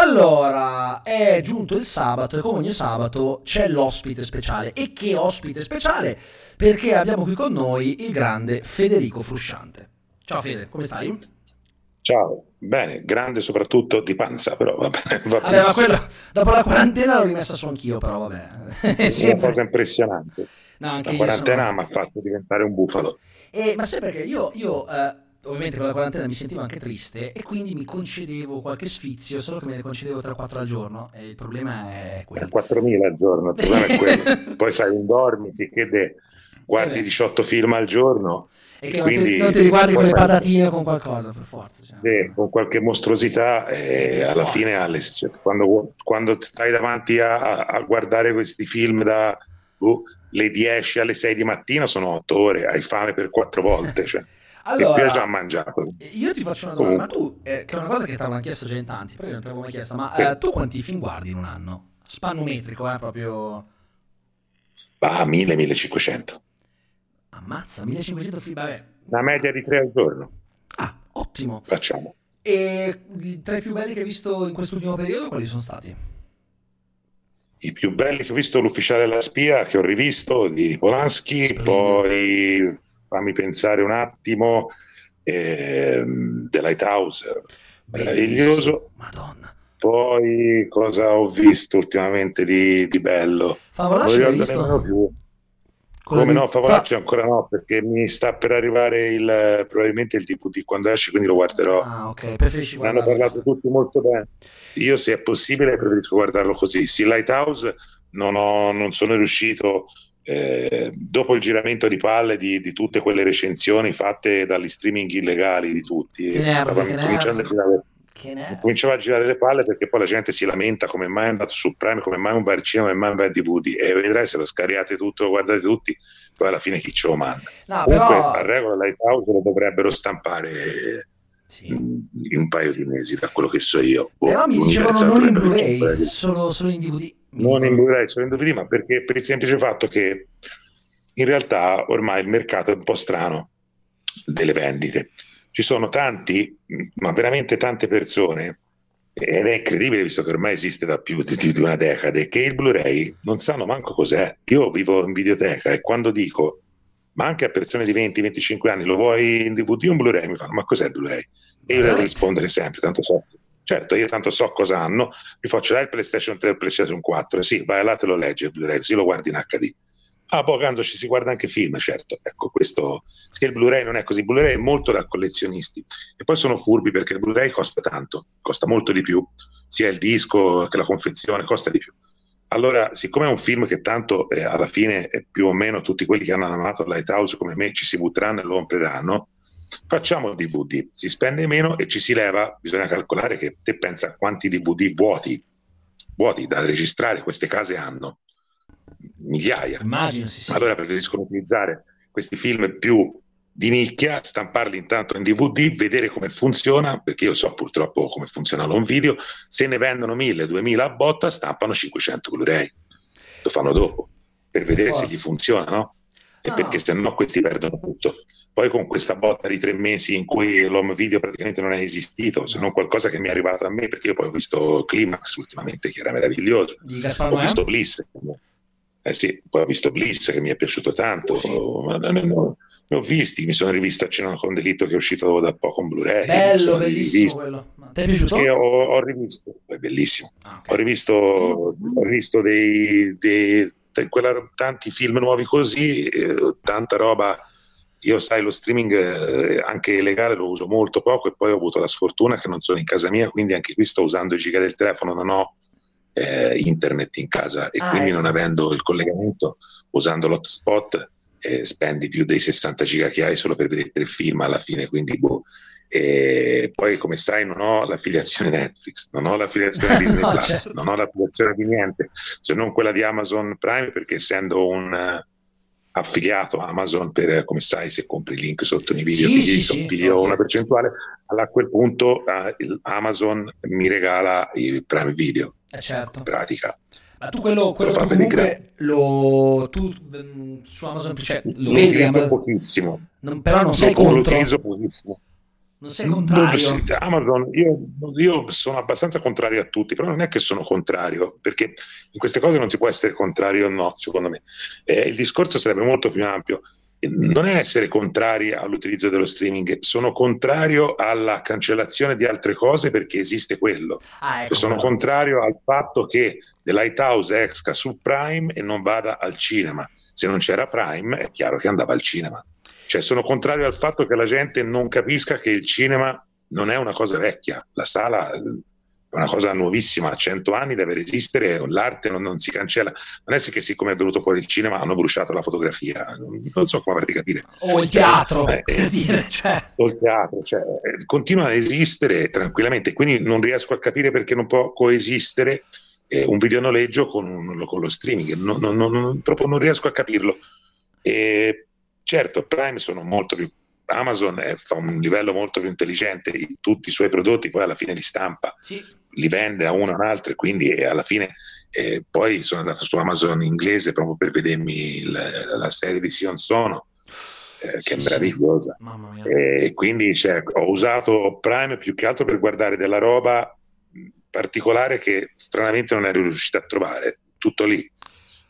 Allora, è giunto il sabato e come ogni sabato c'è l'ospite speciale. E che ospite speciale? Perché abbiamo qui con noi il grande Federico Frusciante. Ciao Fede, come stai? Ciao, bene, grande soprattutto di panza, però va bene. Va vabbè, ma quello, dopo la quarantena l'ho rimessa su anch'io, però vabbè. È sempre... una cosa impressionante. No, la quarantena sono... mi ha fatto diventare un bufalo. Eh, ma sai perché io, io eh, ovviamente con la quarantena mi sentivo anche triste e quindi mi concedevo qualche sfizio, solo che me ne concedevo 3-4 al giorno e il problema è quello. 4.000 al giorno, il problema è quello. Poi sai, un dormi, si chiede, guardi eh 18 film al giorno. E che quindi, non ti, riguardi con le patatine o con qualcosa, per forza. Cioè. Eh, con qualche mostruosità e alla forza. fine alle, cioè, quando, quando, stai davanti a, a guardare questi film da uh, le 10 alle 6 di mattina sono 8 ore, hai fame per 4 volte. Cioè. Allora, e già mangiato. Io ti faccio una domanda, ma tu, eh, che è una cosa che ti avevano chiesto già in tanti, però io non te l'avevo mai chiesta, ma sì. eh, tu quanti film guardi in un anno? Spannometrico, eh, proprio... Ah, 1000-1500. Ammazza, 1500 film, vabbè. Una media di tre al giorno. Ah, ottimo. Facciamo. E tra i più belli che hai visto in quest'ultimo periodo, quali sono stati? I più belli che ho visto, l'ufficiale della spia, che ho rivisto, di Polanski, Splendido. poi fammi pensare un attimo, ehm, The Lighthouse, meraviglioso. Madonna. Poi cosa ho visto ultimamente di, di bello? Favolacci non ricordo nemmeno più. Come no, Favolacci Fa... ancora no, perché mi sta per arrivare il, probabilmente il DVD quando esce, quindi lo guarderò. Ah, ok, preferisci Ne hanno parlato tutti molto bene. Io, se è possibile, preferisco guardarlo così. Sì, Lighthouse non, ho, non sono riuscito eh, dopo il giramento di palle di, di, tutte quelle recensioni fatte dagli streaming illegali di tutti, stava cominciando a girare cominciava a girare le palle perché poi la gente si lamenta come mai è andato su Prime, come mai un va al cinema, come mai un va al DVD e vedrai se lo scariate tutto, lo guardate tutti, poi alla fine chi ce lo manda. No, Comunque però... a regola Lighthouse lo dovrebbero stampare sì. in, in, un paio di mesi, da quello che so io. Però mi dicevano non in Blu-ray, solo, solo in DVD non in Blu-ray, in DVD, ma perché per il semplice fatto che in realtà ormai il mercato è un po' strano delle vendite. Ci sono tanti, ma veramente tante persone, ed è incredibile visto che ormai esiste da più di, di una decade, che il Blu-ray non sanno manco cos'è. Io vivo in videoteca e quando dico, ma anche a persone di 20-25 anni, lo vuoi in DVD in Blu-ray? Mi fanno, ma cos'è il Blu-ray? E io devo rispondere sempre, tanto so Certo, io tanto so cosa hanno, mi faccio là il PlayStation 3 e il PlayStation 4, sì, vai là te lo leggi il Blu-ray, così lo guardi in HD. Ah, poi quando ci si guarda anche film, certo. Ecco, questo, che il Blu-ray non è così, il Blu-ray è molto da collezionisti. E poi sono furbi perché il Blu-ray costa tanto, costa molto di più, sia il disco che la confezione, costa di più. Allora, siccome è un film che tanto eh, alla fine più o meno tutti quelli che hanno amato Lighthouse come me ci si butteranno e lo compreranno, Facciamo DVD, si spende meno e ci si leva, bisogna calcolare che te pensa quanti DVD vuoti, vuoti da registrare queste case hanno, migliaia. Immagino, sì, sì. Allora preferiscono utilizzare questi film più di nicchia, stamparli intanto in DVD, vedere come funziona, perché io so purtroppo come funziona l'on video, se ne vendono 1000, 2000 a botta, stampano 500 Blu-ray, lo fanno dopo, per vedere se gli funziona, no? E no. perché se no questi perdono tutto. Poi con questa botta di tre mesi in cui l'home video praticamente non è esistito, se non qualcosa che mi è arrivato a me, perché io poi ho visto Climax ultimamente, che era meraviglioso. Ho visto Bliss. Eh sì, poi ho visto Bliss che mi è piaciuto tanto. Sì. Ma, ne ho visti, mi sono rivisto a Cena con Delitto che è uscito da poco in Blu-ray. Bello, bellissimo rivisto. quello. Ti è piaciuto? Ho, ho, rivisto, è bellissimo. Ah, okay. Ho rivisto, ho rivisto dei, dei, dei quella, tanti film nuovi così, eh, tanta roba io sai, lo streaming eh, anche legale lo uso molto poco e poi ho avuto la sfortuna che non sono in casa mia, quindi anche qui sto usando i giga del telefono, non ho eh, internet in casa e ah, quindi ecco. non avendo il collegamento, usando l'hotspot, eh, spendi più dei 60 giga che hai solo per vedere il film alla fine, quindi boh. E poi, come sai, non ho l'affiliazione Netflix, non ho l'affiliazione Disney no, Plus, certo. non ho l'affiliazione di niente, se non quella di Amazon Prime, perché essendo un affiliato Amazon, per, come sai, se compri il link sotto nei video, sì, sì, sì, piglio una percentuale, a quel punto uh, Amazon mi regala i Prime Video. Eh certo. In pratica. Ma tu quello, quello tu comunque lo, tu mm, su Amazon cioè, lo, lo vedi Amazon, pochissimo. Non, però non sei contro. Lo utilizzo pochissimo. Non sei contrario? Amazon, io, io, sono abbastanza contrario a tutti, però non è che sono contrario, perché in queste cose non si può essere contrario o no, secondo me. Eh, il discorso sarebbe molto più ampio. Non è essere contrari all'utilizzo dello streaming, sono contrario alla cancellazione di altre cose perché esiste quello. Ah, ecco sono quello. contrario al fatto che The Lighthouse esca su Prime e non vada al cinema. Se non c'era Prime è chiaro che andava al cinema. Cioè sono contrario al fatto che la gente non capisca che il cinema non è una cosa vecchia, la sala è una cosa nuovissima, ha cento anni deve resistere, l'arte non, non, si cancella. Non è che siccome è venuto fuori il cinema hanno bruciato la fotografia, non, non so come farti capire. O il teatro, eh, per eh, dire. Cioè. O il teatro, cioè, eh, continua a esistere tranquillamente, quindi non riesco a capire perché non può coesistere eh, un videonoleggio con, un, con lo streaming, non, non, proprio non riesco a capirlo. E Certo, Prime sono molto più Amazon è, fa un livello molto più intelligente, tutti i suoi prodotti poi alla fine li stampa, sì. li vende a uno o a un altro e quindi alla fine eh, poi sono andato su Amazon inglese proprio per vedermi il, la serie di Sion Sono, eh, che sì, è meravigliosa. Sì. E quindi cioè, ho usato Prime più che altro per guardare della roba particolare che stranamente non ero riuscito a trovare, tutto lì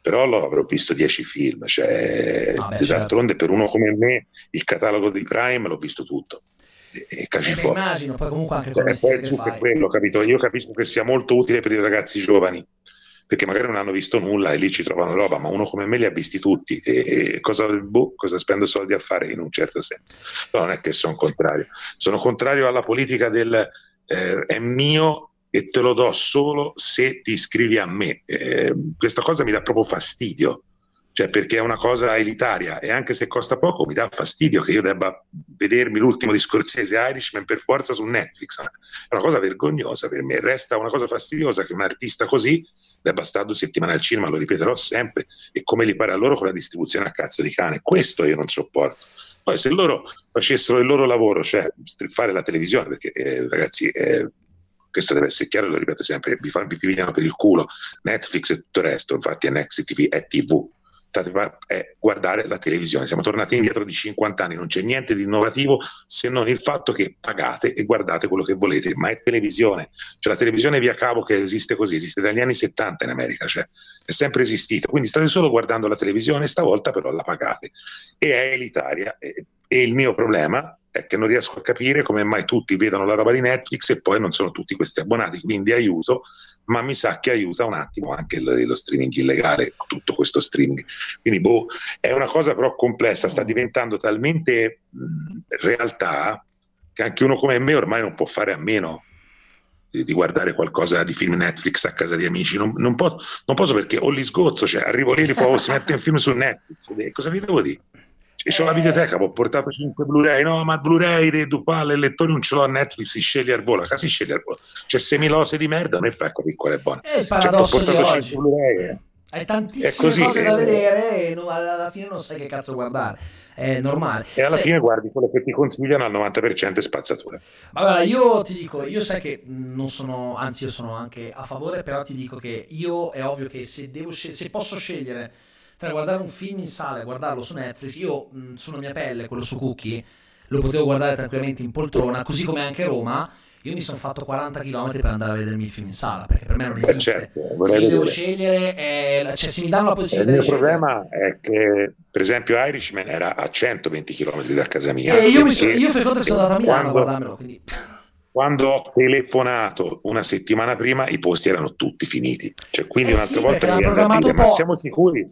però lo avrò visto dieci film, cioè, ah, beh, d'altronde certo. per uno come me il catalogo di Prime l'ho visto tutto. E, e eh, fuori. immagino, poi comunque anche cioè, poi succo è quello, capito? Io capisco che sia molto utile per i ragazzi giovani, perché magari non hanno visto nulla e lì ci trovano roba, ma uno come me li ha visti tutti e, e cosa, boh, cosa, spendo soldi a fare in un certo senso. Però non è che sono contrario, sono contrario alla politica del eh, è mio e te lo do solo se ti iscrivi a me. Eh, questa cosa mi dà proprio fastidio, cioè perché è una cosa elitaria e anche se costa poco mi dà fastidio che io debba vedermi l'ultimo di Scorsese Irishman per forza su Netflix. È una cosa vergognosa per me, resta una cosa fastidiosa che un artista così debba stare due settimane al cinema, lo ripeterò sempre, e come li pare a loro con la distribuzione a cazzo di cane. Questo io non sopporto. Poi se loro facessero il loro lavoro, cioè fare la televisione, perché eh, ragazzi... Eh, questo deve essere chiaro, lo ripeto sempre, vi, pigliano per il culo Netflix e tutto il resto, infatti Next TV, è TV, è guardare la televisione. Siamo tornati indietro di 50 anni, non c'è niente di innovativo se non il fatto che pagate e guardate quello che volete, ma è televisione. Cioè la televisione via cavo che esiste così, esiste dagli anni 70 in America, cioè è sempre esistita. Quindi state solo guardando la televisione, stavolta però la pagate. E è elitaria. E, e il mio problema è che non riesco a capire come mai tutti vedono la roba di Netflix e poi non sono tutti questi abbonati, quindi aiuto, ma mi sa che aiuta un attimo anche lo, lo streaming illegale, tutto questo streaming. Quindi boh, è una cosa però complessa, sta diventando talmente mh, realtà che anche uno come me ormai non può fare a meno di, di guardare qualcosa di film Netflix a casa di amici, non, non, po- non posso perché ho gli sgozzo, cioè arrivo lì e oh, si mette un film su Netflix, cosa vi devo dire? E c'ho la videoteca, ho portato 5 Blu-ray, no, ma Blu-ray, dei Dupal, il lettore non ce l'ho a Netflix, si sceglie al volo, si sceglie al volo. C'è semilose di merda, non è fa capire qual è buono. È il paradosso cioè, ho portato 5 Blu-ray. Eh. Hai tantissime così, cose da eh, vedere e no, alla fine non sai che cazzo guardare. È normale. E alla Se... fine guardi quello che ti consigliano al 90% è spazzatura. Ma guarda, io ti dico, io sai che non sono, anzi io sono anche a favore, però ti dico che io è ovvio che se, devo, se posso scegliere tra guardare un film in sala e guardarlo su Netflix, io mh, sulla mia pelle, quello su Cookie, lo potevo guardare tranquillamente in poltrona, così come anche Roma. Io mi sono fatto 40 km per andare a vedermi il film in sala, perché per me non esiste. Certo, se io devo scegliere, eh, cioè se mi danno la possibilità Il mio problema è che, per esempio, Irishman era a 120 km da casa mia. E io, mi so, io fai conto che sono andato a Milano quando... a guardarmelo, quindi quando ho telefonato una settimana prima i posti erano tutti finiti. Cioè, quindi eh un'altra sì, volta mi da dire, ma siamo sicuri?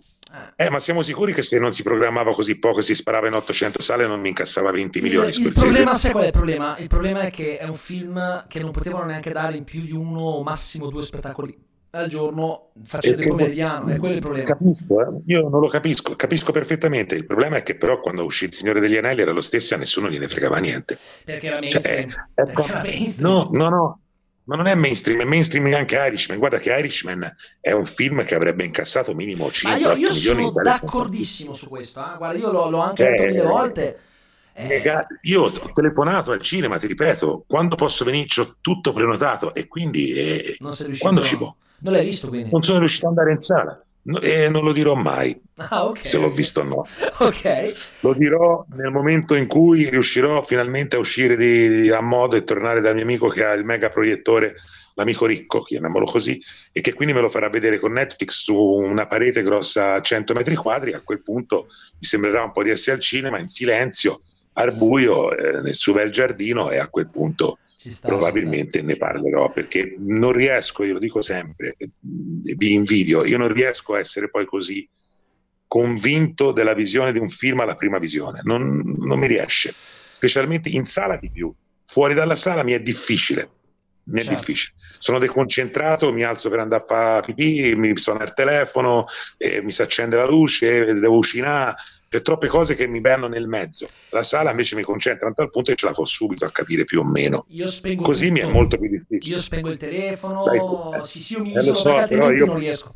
Eh, ma siamo sicuri che se non si programmava così poco, si sparava in 800 sale, non mi incassava 20 milioni? Il, il problema, sai qual è il problema? Il problema è che è un film che non potevano neanche dare in più di uno o massimo due spettacoli al giorno facendo il pomeridiano, è quello il problema. Capisco, eh? io non lo capisco, capisco perfettamente. Il problema è che però quando uscì il Signore degli Anelli era lo stesso e a nessuno gliene fregava niente. Perché era mainstream. Cioè, è, è, Perché era mainstream. No, no, no, ma non è mainstream, è mainstream anche Irishman. Guarda che Irishman è un film che avrebbe incassato minimo 5 Ma io, io sono d'accordissimo su questo. Eh? Guarda, io l'ho, l'ho anche detto eh, mille volte. Eh. Io ho telefonato al cinema, ti ripeto, quando posso venire, ho tutto prenotato e quindi eh, quando ci può. Non l'hai visto quindi? Non sono riuscito ad andare in sala no, e non lo dirò mai ah, okay. se l'ho visto o no. ok. Lo dirò nel momento in cui riuscirò finalmente a uscire di, di, a modo e tornare dal mio amico che ha il mega proiettore, l'amico ricco, chiamiamolo così, e che quindi me lo farà vedere con Netflix su una parete grossa 100 metri quadri. A quel punto mi sembrerà un po' di essere al cinema in silenzio, al buio, eh, nel suo bel giardino e a quel punto sta, probabilmente ne parlerò perché non riesco, io lo dico sempre, vi invidio, io non riesco a essere poi così convinto della visione di un film alla prima visione, non, non mi riesce, specialmente in sala di più, fuori dalla sala mi è difficile. Mi è certo. difficile. Sono deconcentrato, mi alzo per andare a fare pipì, mi suona il telefono, eh, mi si accende la luce, devo cucinare, c'è troppe cose che mi vanno nel mezzo. La sala invece mi concentra tanto al punto che ce la fa subito a capire più o meno. Così tutto. mi è molto più difficile. Io spengo il telefono, Dai, sì, sì, io mi eh, isolo so, altrimenti io... non riesco.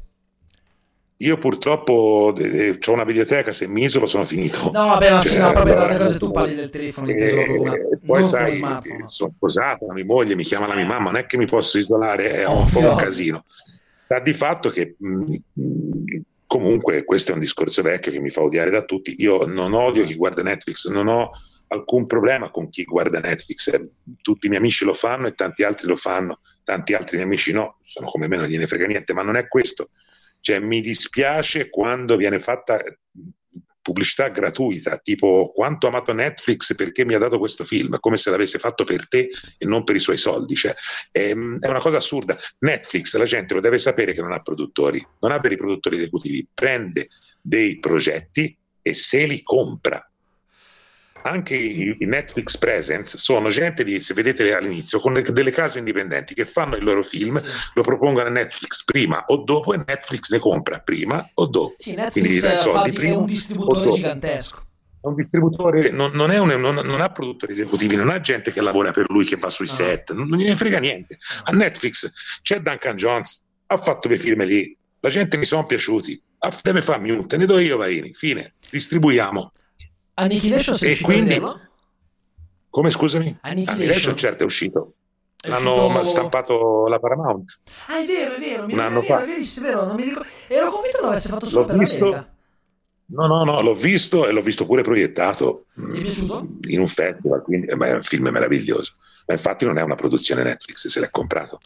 Io purtroppo ho una videoteca, se mi isolo sono finito. No, vabbè, ma cioè, sì, no, proprio tante cose tu parli del telefono inteso eh, una, poi sai, sono sposato, la mia moglie mi chiama la mia mamma, non è che mi posso isolare, è un po' un casino. Sta di fatto che mh, mh, Comunque, questo è un discorso vecchio che mi fa odiare da tutti. Io non odio chi guarda Netflix, non ho alcun problema con chi guarda Netflix. Tutti i miei amici lo fanno e tanti altri lo fanno, tanti altri miei amici no, sono come me, non gliene frega niente, ma non è questo. Cioè, mi dispiace quando viene fatta pubblicità gratuita, tipo quanto ho amato Netflix perché mi ha dato questo film, come se l'avesse fatto per te e non per i suoi soldi. Cioè, è, è, una cosa assurda. Netflix, la gente lo deve sapere che non ha produttori, non ha per i produttori esecutivi, prende dei progetti e se li compra anche i, Netflix Presents sono gente di, se vedete all'inizio, con le, delle case indipendenti che fanno il loro film, sì. lo propongono a Netflix prima o dopo e Netflix ne compra prima o dopo. Sì, Netflix Quindi, è un distributore gigantesco. Un distributore, non, non, un, non, non, ha produttori esecutivi, non ha gente che lavora per lui, che va sui no. set, non, gliene frega niente. A Netflix c'è Duncan Jones, ha fatto dei film lì, la gente mi sono piaciuti, deve fare mute, ne do io Vaini, fine, distribuiamo. Annihilation sei riuscito quindi... vederlo? Come scusami? Annihilation, Annihilation certo è uscito. È L'hanno uscito... stampato la Paramount. Ah, è vero, è vero, mi Un anno fa. È verissimo, è vero, non mi ricordo. Ero convinto che l'avesse fatto solo L'ho per visto... l'America. No, no, no, l'ho visto e l'ho visto pure proiettato. Ti è piaciuto? In un festival, quindi è un film meraviglioso. Ma infatti non è una produzione Netflix, se l'è comprato.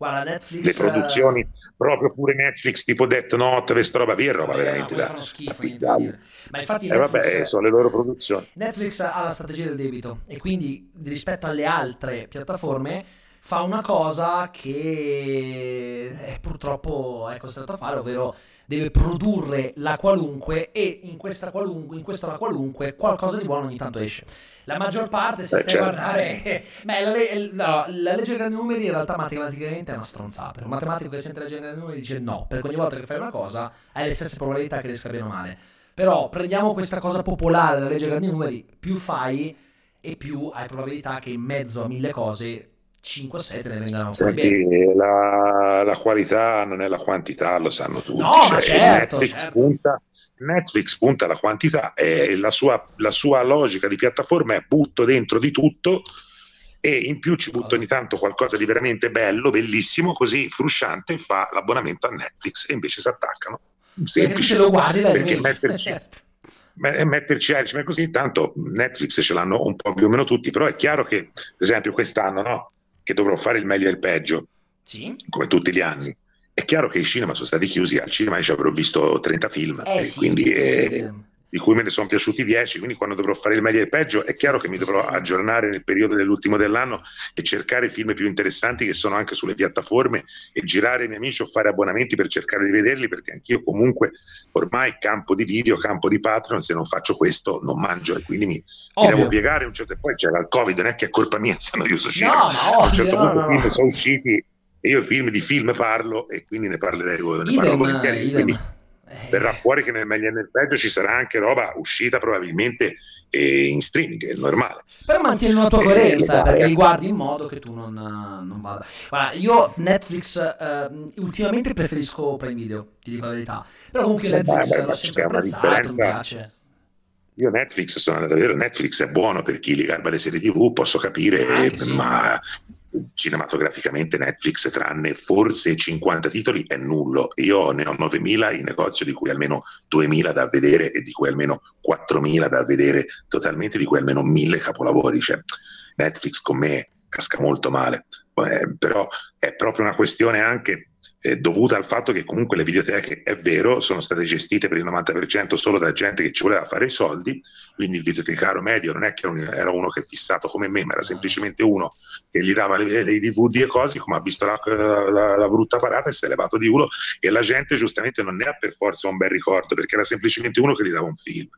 Guarda, Netflix... Le produzioni, proprio pure Netflix, tipo Death Note, questa roba via, roba Vabbè, veramente no, da... schifo, Ma infatti eh, Netflix, vabbè, sono le loro produzioni. Netflix ha la strategia del debito e quindi rispetto alle altre piattaforme fa una cosa che è purtroppo è costretto a fare, ovvero deve produrre la qualunque e in questa qualunque, in questa la qualunque, qualcosa di buono ogni tanto esce. La maggior parte, se Beh, stai certo. a guardare, beh, la, le, la, la, legge dei grandi numeri in realtà matematicamente è una stronzata. Un matematico che sente la legge dei grandi numeri dice no, perché ogni volta che fai una cosa hai le stesse probabilità che riesca bene o male. Però prendiamo questa cosa popolare della legge dei grandi numeri, più fai e più hai probabilità che in mezzo a mille cose 5-6 te ne vengano fuori bene. La, la, qualità non è la quantità, lo sanno tutti. No, cioè, certo, Netflix, certo. Punta, Netflix punta alla quantità e la sua, la sua logica di piattaforma è butto dentro di tutto e in più ci butto ogni tanto qualcosa di veramente bello, bellissimo, così frusciante fa l'abbonamento a Netflix e invece si attaccano. Semplice. Perché lo guardi dai perché metterci, certo. metterci Irish, ma così tanto Netflix ce l'hanno un po' più o meno tutti, però è chiaro che, ad esempio, quest'anno no? Che dovrò fare il meglio e il peggio, sì. come tutti gli anni. È chiaro che i cinema sono stati chiusi, al cinema ci avrò visto 30 film, eh, sì. quindi eh, di cui me ne sono piaciuti 10, quindi quando dovrò fare il meglio e il peggio è chiaro che mi dovrò aggiornare nel periodo dell'ultimo dell'anno e cercare i film più interessanti che sono anche sulle piattaforme e girare i miei amici o fare abbonamenti per cercare di vederli perché anch'io comunque ormai campo di video, campo di Patreon, se non faccio questo non mangio e quindi mi, mi devo piegare un certo... poi c'era il Covid, non è che è colpa mia se non io sono no, ma ovvio, a un certo no, punto no, no. sono usciti E io film di film parlo e quindi ne parlerei ne idem, parlo volentieri. Quindi. Verrà fuori che nel meglio e nel peggio ci sarà anche roba uscita probabilmente eh, in streaming, è normale. Per mantenere una tua coerenza, perché li guardi in modo che tu non, non vada. Guarda, io Netflix eh, ultimamente preferisco Prime Video, ti dico la verità. Però comunque Netflix beh, l'ho sempre apprezzato, mi piace. Io Netflix sono andato a vedere, Netflix è buono per chi li garba le serie TV, posso capire, ah, sì. Ma cinematograficamente Netflix tranne forse 50 titoli è nullo. Io ne ho 9000 in negozio di cui almeno 2000 da vedere e di cui almeno 4000 da vedere totalmente di cui almeno 1000 capolavori. Cioè Netflix con me casca molto male. Eh, però è proprio una questione anche eh, dovuta al fatto che comunque le videoteche, è vero, sono state gestite per il 90% solo da gente che ci voleva fare i soldi, quindi il videotecario medio non è che era uno che è fissato come me, ma era semplicemente uno che gli dava le DVD e cose, come ha visto la, la, la brutta parata e si è levato di uno e la gente giustamente non ne ha per forza un bel ricordo, perché era semplicemente uno che gli dava un film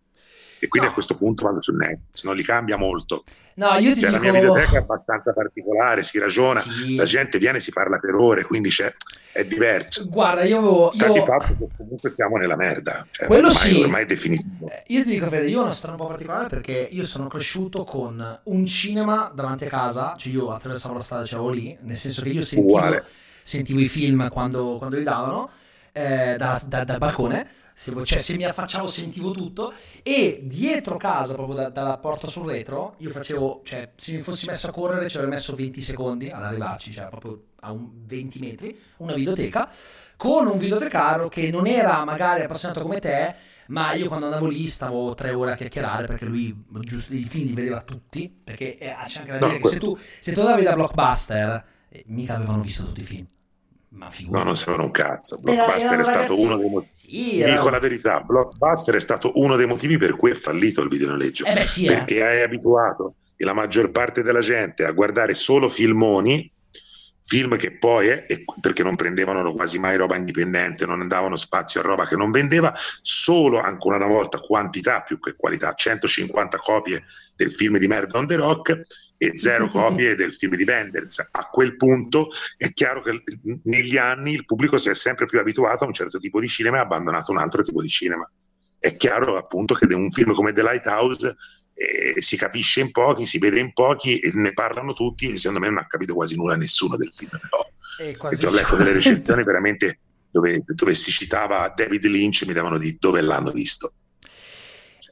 e quindi no. a questo punto vanno sul Netflix, non li cambia molto. No, io ti cioè, dico... La mia videoteca è abbastanza particolare, si ragiona, sì. la gente viene e si parla per ore, quindi c'è, è diverso. Guarda, io avevo... Sta io... di fatto che comunque siamo nella merda, cioè, Quello ormai, sì. ormai è definitivo. Eh, io ti dico, Fede, io ho una storia un po' particolare perché io sono cresciuto con un cinema davanti a casa, cioè io attraversavo la strada, c'avevo lì, nel senso che io sentivo, sentivo i film quando, quando li davano eh, da, da, dal balcone se, cioè, se mi affacciavo sentivo tutto. E dietro casa, proprio da, dalla porta sul retro, io facevo, cioè se mi fossi messo a correre ci avrei messo 20 secondi ad arrivarci, cioè proprio a un 20 metri, una videoteca, con un videotecario che non era magari appassionato come te, ma io quando andavo lì stavo tre ore a chiacchierare perché lui giusto, i film li vedeva tutti, perché eh, c'è anche dire no, che se tu, se tu andavi da Blockbuster, eh, mica avevano visto tutti i film ma no, non sapevano un cazzo. Blockbuster era, è stato uno dei motivi. Sì, era... Dico la verità: Blockbuster è stato uno dei motivi per cui è fallito il videonoleggio. Eh beh, sì, eh. perché eh. hai abituato la maggior parte della gente a guardare solo filmoni, film che poi, eh, perché non prendevano quasi mai roba indipendente, non davano spazio a roba che non vendeva, solo ancora una volta quantità più che qualità, 150 copie del film di merda on the rock e zero copie del film di Wenders. A quel punto è chiaro che negli anni il pubblico si è sempre più abituato a un certo tipo di cinema e ha abbandonato un altro tipo di cinema. È chiaro appunto che un film come The Lighthouse eh, si capisce in pochi, si vede in pochi e ne parlano tutti e secondo me non ha capito quasi nulla nessuno del film. Però. Perché ho letto delle recensioni veramente dove, dove si citava David Lynch mi davano di dove l'hanno visto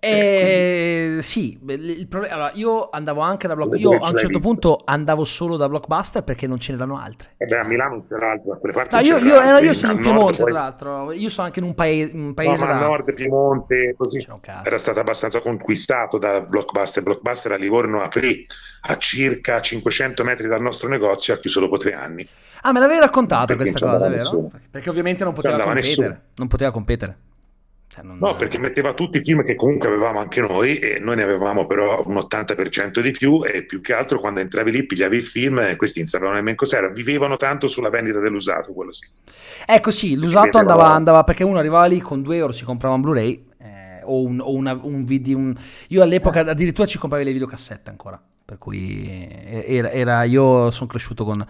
eh, sì, il problema, allora, io andavo anche da Blockbuster. Io a un certo punto andavo solo da Blockbuster perché non ce n'erano altre. E eh beh, a Milano non c'era altro, da quelle parti. No, io, io, eh, io, sono in Piemonte, tra l'altro. Io sono anche in un, paese. Un paese no, da... nord Piemonte, così era stato abbastanza conquistato da Blockbuster. Blockbuster a Livorno aprì a circa 500 metri dal nostro negozio, ha chiuso dopo tre anni. Ah, me l'avevi raccontato questa cosa, vero? Nessuno. Perché ovviamente non poteva competere. Nessuno. Non poteva competere. Cioè non... No, perché metteva tutti i film che comunque avevamo anche noi e noi ne avevamo però un 80% di più e più che altro quando entravi lì pigliavi il film e questi non sapevano nemmeno cos'era, vivevano tanto sulla vendita dell'usato, quello sì. Ecco sì, l'usato andava, andava, perché uno arrivava lì con 2 euro si comprava un Blu-ray eh, o, un, o una, un video, un... io all'epoca eh. addirittura ci compravi le videocassette ancora, per cui era, era io sono cresciuto con,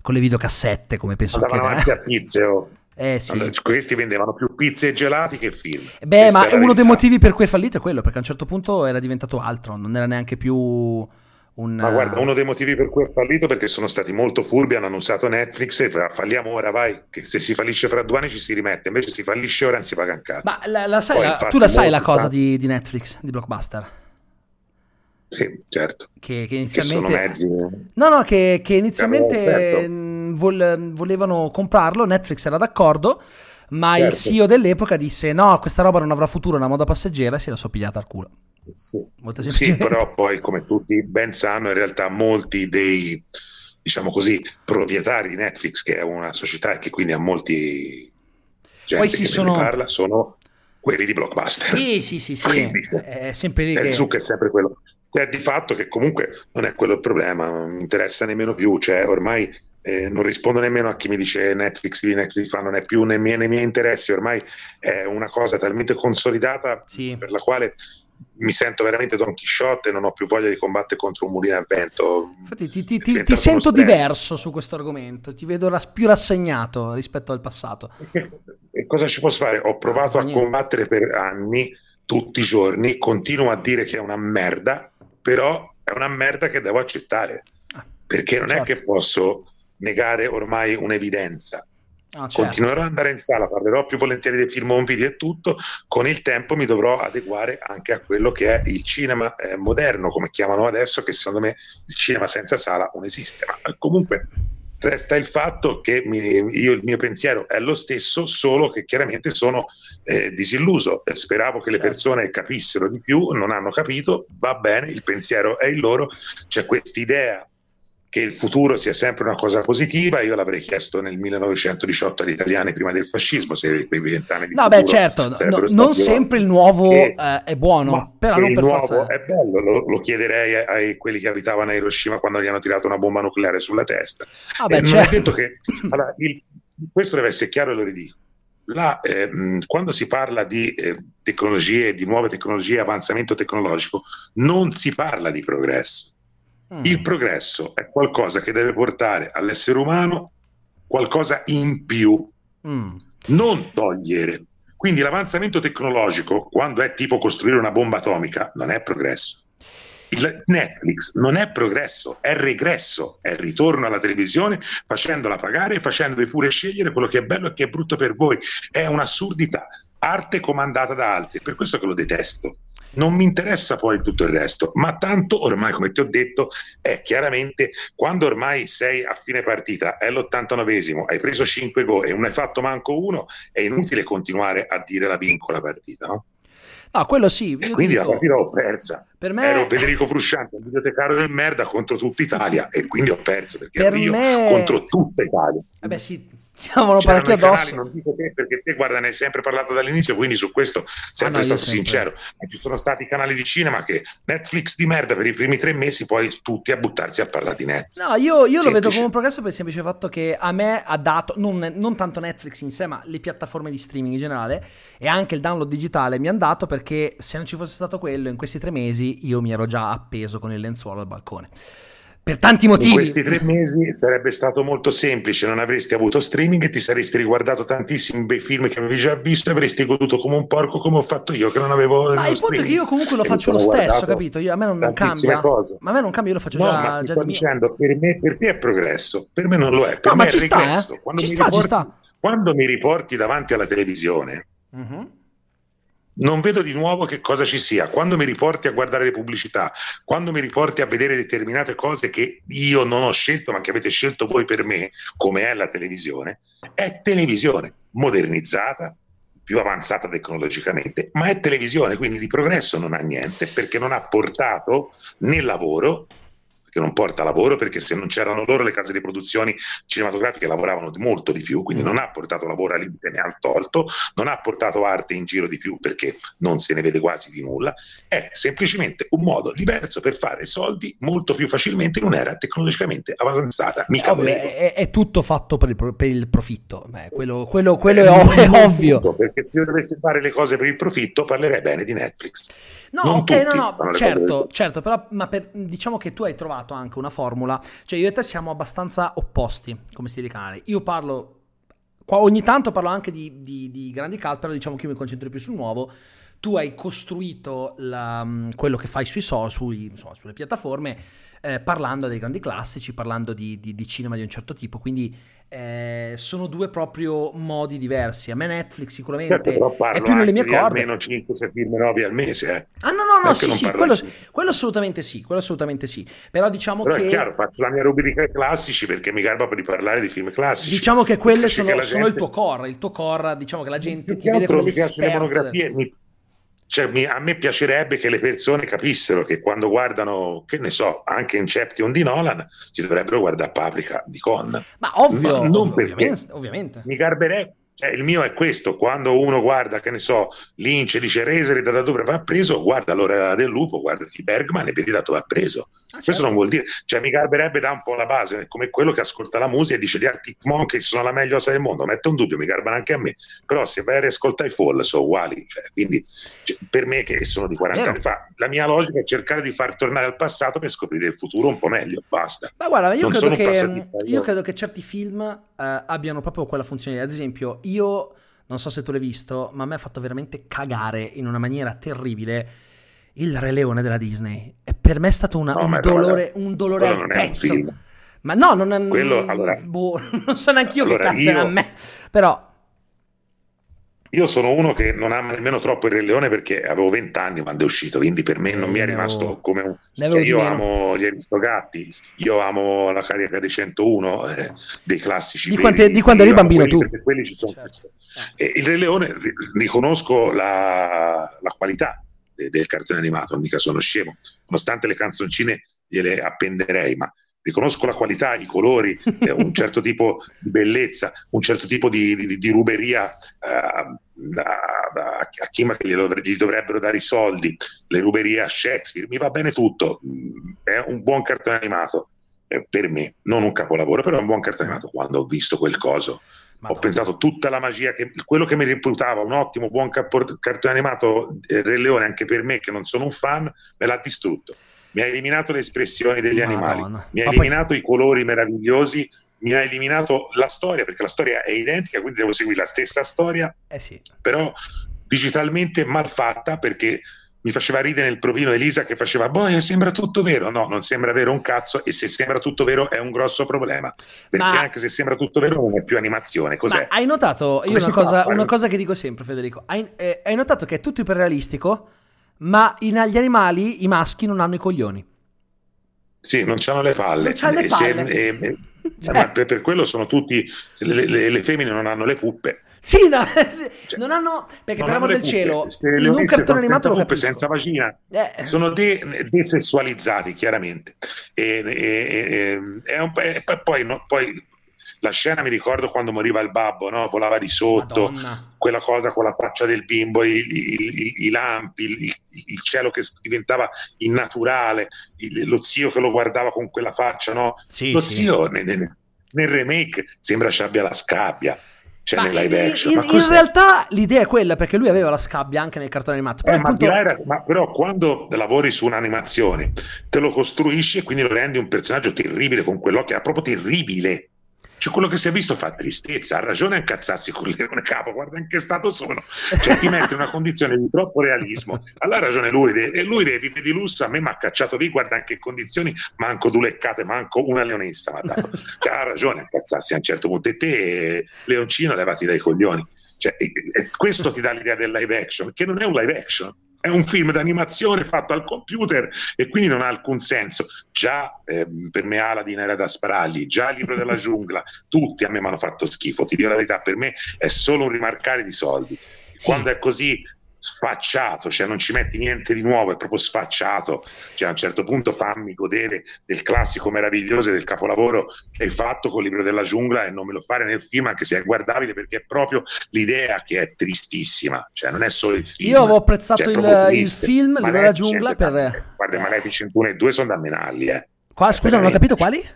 con le videocassette come penso Andavano che... anche a Tizio. Eh, sì. allora, questi vendevano più pizze e gelati che film. Beh, Questa ma uno dei motivi per cui è fallito è quello, perché a un certo punto era diventato altro, non era neanche più un... Ma guarda, uno dei motivi per cui è fallito è perché sono stati molto furbi, hanno annunciato Netflix e falliamo ora, vai, che se si fallisce fra due anni ci si rimette, invece si fallisce ora non si paga un cazzo. Ma la, la sai, Poi, la, tu la sai la cosa di, di Netflix, di Blockbuster? Sì, certo. Che, che inizialmente... Che mezzi... No, no, che, che inizialmente vol- volevano comprarlo, Netflix era d'accordo, ma certo. il CEO dell'epoca disse no, questa roba non avrà futuro, è una moda passeggera e si era soppigliata al culo. Sì. sì, però poi come tutti ben sanno, in realtà molti dei, diciamo così, proprietari di Netflix, che è una società e che quindi ha molti gente poi che sono... parla, sono quelli di Blockbuster. Sì, sì, sì, sì. Quindi, è sempre lì. Che... Il succo è sempre quello è di fatto che comunque non è quello il problema, non mi interessa nemmeno più, cioè ormai eh, non rispondo nemmeno a chi mi dice Netflix di Netflix fa, non è più nei miei, nei miei interessi, ormai è una cosa talmente consolidata sì. per la quale mi sento veramente Don Chisciotte e non ho più voglia di combattere contro un mulino a vento. Infatti, ti, ti, ti, ti sento diverso su questo argomento, ti vedo ras- più rassegnato rispetto al passato. E cosa ci posso fare? Ho provato a combattere per anni, tutti i giorni, continuo a dire che è una merda, però è una merda che devo accettare, ah, perché non certo. è che posso negare ormai un'evidenza. Ah, certo. Continuerò ad andare in sala, parlerò più volentieri dei film un video e tutto, con il tempo mi dovrò adeguare anche a quello che è il cinema eh, moderno, come chiamano adesso, che secondo me il cinema senza sala non esiste. Ma comunque resta il fatto che mi, io il mio pensiero è lo stesso, solo che chiaramente sono eh, disilluso. Speravo che le certo. persone capissero di più, non hanno capito, va bene, il pensiero è il loro, c'è questa idea che il futuro sia sempre una cosa positiva, io l'avrei chiesto nel 1918 agli italiani prima del fascismo, se quei vent'anni di No, beh, certo, no, non sempre il nuovo che, eh, è buono, però non per forza... è bello, lo, lo chiederei ai, a quelli che abitavano a Hiroshima quando gli hanno tirato una bomba nucleare sulla testa. Ah, beh, eh, certo. Non è detto che... Allora, il, questo deve essere chiaro e lo ridico. La, eh, quando si parla di eh, tecnologie, di nuove tecnologie, avanzamento tecnologico, non si parla di progresso Mm. Il progresso è qualcosa che deve portare all'essere umano qualcosa in più, mm. non togliere. Quindi l'avanzamento tecnologico, quando è tipo costruire una bomba atomica, non è progresso. Il Netflix non è progresso, è regresso, è ritorno alla televisione facendola pagare e facendovi pure scegliere quello che è bello e che è brutto per voi. È un'assurdità, arte comandata da altri, per questo che lo detesto non mi interessa poi tutto il resto, ma tanto ormai, come ti ho detto, è chiaramente quando ormai sei a fine partita, è l'89esimo, hai preso 5 gol e non hai fatto manco uno, è inutile continuare a dire la vinco la partita, no? No, quello sì. Quindi dico, la partita l'ho persa. Per me... Ero Federico Frusciante, un bibliotecario del merda contro tutta Italia e quindi ho perso perché per ero io me... contro tutta Italia. Beh sì, siamo parecchio addosso. Canali, non dico te perché te guarda ne hai sempre parlato dall'inizio quindi su questo sempre ah, no, stato sempre. sincero ma ci sono stati canali di cinema che Netflix di merda per i primi tre mesi poi tutti a buttarsi a parlare di Netflix no io, io lo vedo come un progresso per il semplice fatto che a me ha dato non, non, tanto Netflix in sé ma le piattaforme di streaming in generale e anche il download digitale mi hanno dato perché se non ci fosse stato quello in questi tre mesi io mi ero già appeso con il lenzuolo al balcone per tanti motivi. In questi tre mesi sarebbe stato molto semplice, non avresti avuto streaming e ti saresti riguardato tantissimi bei film che avevi già visto e avresti goduto come un porco come ho fatto io che non avevo Ma il punto è che io comunque lo faccio lo stesso, capito? Io, a me non, non cambia. Cose. Ma a me non cambia, io lo faccio no, già, ma ti già sto dicendo, per, me, per te è progresso, per me non lo è, per no, me è regresso. Sta, eh? quando, ci mi sta, riporti, quando mi riporti davanti alla televisione uh-huh non vedo di nuovo che cosa ci sia. Quando mi riporti a guardare le pubblicità, quando mi riporti a vedere determinate cose che io non ho scelto, ma che avete scelto voi per me, come è la televisione, è televisione modernizzata, più avanzata tecnologicamente, ma è televisione, quindi di progresso non ha niente, perché non ha portato né lavoro che non porta lavoro perché se non c'erano loro le case di produzioni cinematografiche lavoravano molto di più, quindi non ha portato lavoro a limite ne ha tolto, non ha portato arte in giro di più perché non se ne vede quasi di nulla, è semplicemente un modo diverso per fare soldi molto più facilmente in un'era tecnologicamente avanzata. Mica Ovvio, è, è, tutto fatto per il, per il profitto, Beh, quello, quello, quello è, è, è ovvio. Perché se io dovessi fare le cose per il profitto parlerei bene di Netflix. No, non ok, tutti, no, no, certo, certo, però ma per, diciamo che tu hai trovato anche una formula, cioè io e te siamo abbastanza opposti come stile di canale. Io parlo, qua ogni tanto parlo anche di, di, di grandi cult, però diciamo che io mi concentro più sul nuovo. Tu hai costruito la, quello che fai sui social, sui, insomma, sulle piattaforme, eh, parlando dei grandi classici, parlando di, di, di cinema di un certo tipo, quindi eh, sono due proprio modi diversi. A me Netflix sicuramente certo, è più nelle mie corde. almeno 5-6 film nuovi al mese. Eh. Ah no, no, no, sì, sì, quello, quello, assolutamente sì, quello assolutamente sì. Però diciamo Però che... è chiaro, faccio la mia rubrica classici perché mi garba per parlare di film classici. Diciamo che quelle sono, che sono gente... il tuo core, il tuo core, diciamo che la gente ti vede come mi piacciono le monografie, mi cioè, mi, a me piacerebbe che le persone capissero che quando guardano, che ne so, anche Inception di Nolan, si dovrebbero guardare Paprika di Con. Ma ovvio, non ovviamente, ovviamente. Mi garberebbe. Cioè, il mio è questo, quando uno guarda, che ne so, Lynch dice Reseri da dove va preso, guarda l'ora del lupo, guardati Bergman e vedi da dove va preso. Ah, certo. Questo non vuol dire, cioè mi garberebbe da un po' la base, come quello che ascolta la musica e dice gli Arctic Monkeys sono la meglio cosa del mondo, metto un dubbio, mi garbano anche a me, però se vai a riascoltare i Fall sono uguali, cioè, quindi cioè, per me che sono di 40 Vero. anni fa, la mia logica è cercare di far tornare al passato per scoprire il futuro un po' meglio, basta. Ma guarda, io, credo che, io credo che, certi film eh, abbiano proprio quella funzione, ad esempio io, non so se tu l'hai visto, ma a me ha fatto veramente cagare in una maniera terribile il Re Leone della Disney. E per me è stato una, no, un, dolore, un dolore al petto. Ma no, non è... Quello, allora, boh, non so neanche io allora, che cazzo io... a me. Però... Io sono uno che non ama nemmeno troppo il Re Leone perché avevo vent'anni quando è uscito, quindi per me non eh, mi è rimasto ho... come un... Cioè, io amo gli Aristogatti, io amo la carica dei 101, eh, dei classici. Di, quante, di quando eri bambino tu? Quelli ci sono. Certo. E il Re Leone riconosco la, la qualità del cartone animato, mica sono scemo, nonostante le canzoncine gliele appenderei, ma riconosco la qualità, i colori, eh, un certo tipo di bellezza, un certo tipo di, di, di ruberia uh, a, a, chi ma che gli, gli, dovrebbero dare i soldi, le ruberie a Shakespeare, mi va bene tutto, è un buon cartone animato eh, per me, non un capolavoro, però è un buon cartone animato quando ho visto quel coso Madonna. Ho pensato tutta la magia, che, quello che mi reputava un ottimo, buon cartone animato eh, Re Leone, anche per me che non sono un fan, me l'ha distrutto. Mi ha eliminato le espressioni degli Madonna. animali, mi ha Ma eliminato poi... i colori meravigliosi, mi ha eliminato la storia, perché la storia è identica, quindi devo seguire la stessa storia, eh sì. però digitalmente mal fatta perché mi faceva ridere nel provino Elisa che faceva, boh, sembra tutto vero. No, non sembra vero un cazzo e se sembra tutto vero è un grosso problema. Perché ma... anche se sembra tutto vero non è più animazione. Cos'è? Ma hai notato, io una cosa, una cosa, che dico sempre Federico, hai, eh, hai notato che è tutto iperrealistico, ma in, gli animali i maschi non hanno i coglioni. Sì, non hanno le palle. Non le palle. Se, eh, eh, cioè. per, per, quello sono tutti, le, le, le femmine non hanno le puppe. Sì, no, cioè, non hanno perché per amor del cielo, in un cartone animato senza, puppe, senza vagina eh. sono de- desessualizzati chiaramente. E, e, e, un, e poi, no, poi, la scena mi ricordo quando moriva il babbo, no? volava di sotto, Madonna. quella cosa con la faccia del bimbo, i, i, i, i lampi, il, il, cielo che diventava innaturale, lo zio che lo guardava con quella faccia, no? Sì, lo sì. zio nel, nel remake sembra ci abbia la scabbia cioè ma live action. In, in, realtà l'idea è quella perché lui aveva la scabbia anche nel cartone animato. Però, eh, punto... ma, era, ma, però quando lavori su un'animazione te lo costruisci e quindi lo rendi un personaggio terribile con quell'occhio, era proprio terribile. Cioè, quello che si è visto fa tristezza, ha ragione a incazzarsi con il leone capo, guarda in che stato sono. Cioè, ti mette in una condizione di troppo realismo. Allora ha ragione lui, e lui deve vivere di lusso, a me mi ha cacciato lì, guarda in che condizioni, manco due leccate, manco una leonessa mi ha dato. Cioè, ha ragione a incazzarsi a un certo punto. E te, leoncino, levati dai coglioni. Cioè, e, e questo ti dà l'idea del live action, che non è un live action è un film d'animazione fatto al computer e quindi non ha alcun senso. Già eh, per me Aladdin era da sparargli, già il libro della giungla, tutti a me mi hanno fatto schifo. Ti dico la verità, per me è solo un rimarcare di soldi. Sì. Quando è così sfacciato, cioè non ci metti niente di nuovo, è proprio sfacciato. Cioè, a un certo punto fammi godere del classico meraviglioso e del capolavoro che hai fatto con il libro della giungla e non me lo fare nel film, anche se è guardabile, perché è proprio l'idea che è tristissima. Cioè, non è solo il film. Io avevo apprezzato cioè, il, il, film, il libro della giungla per. Guarda, Maleficent 1 e 2 sono da menarli, eh. Qua, scusa, non ho capito quali?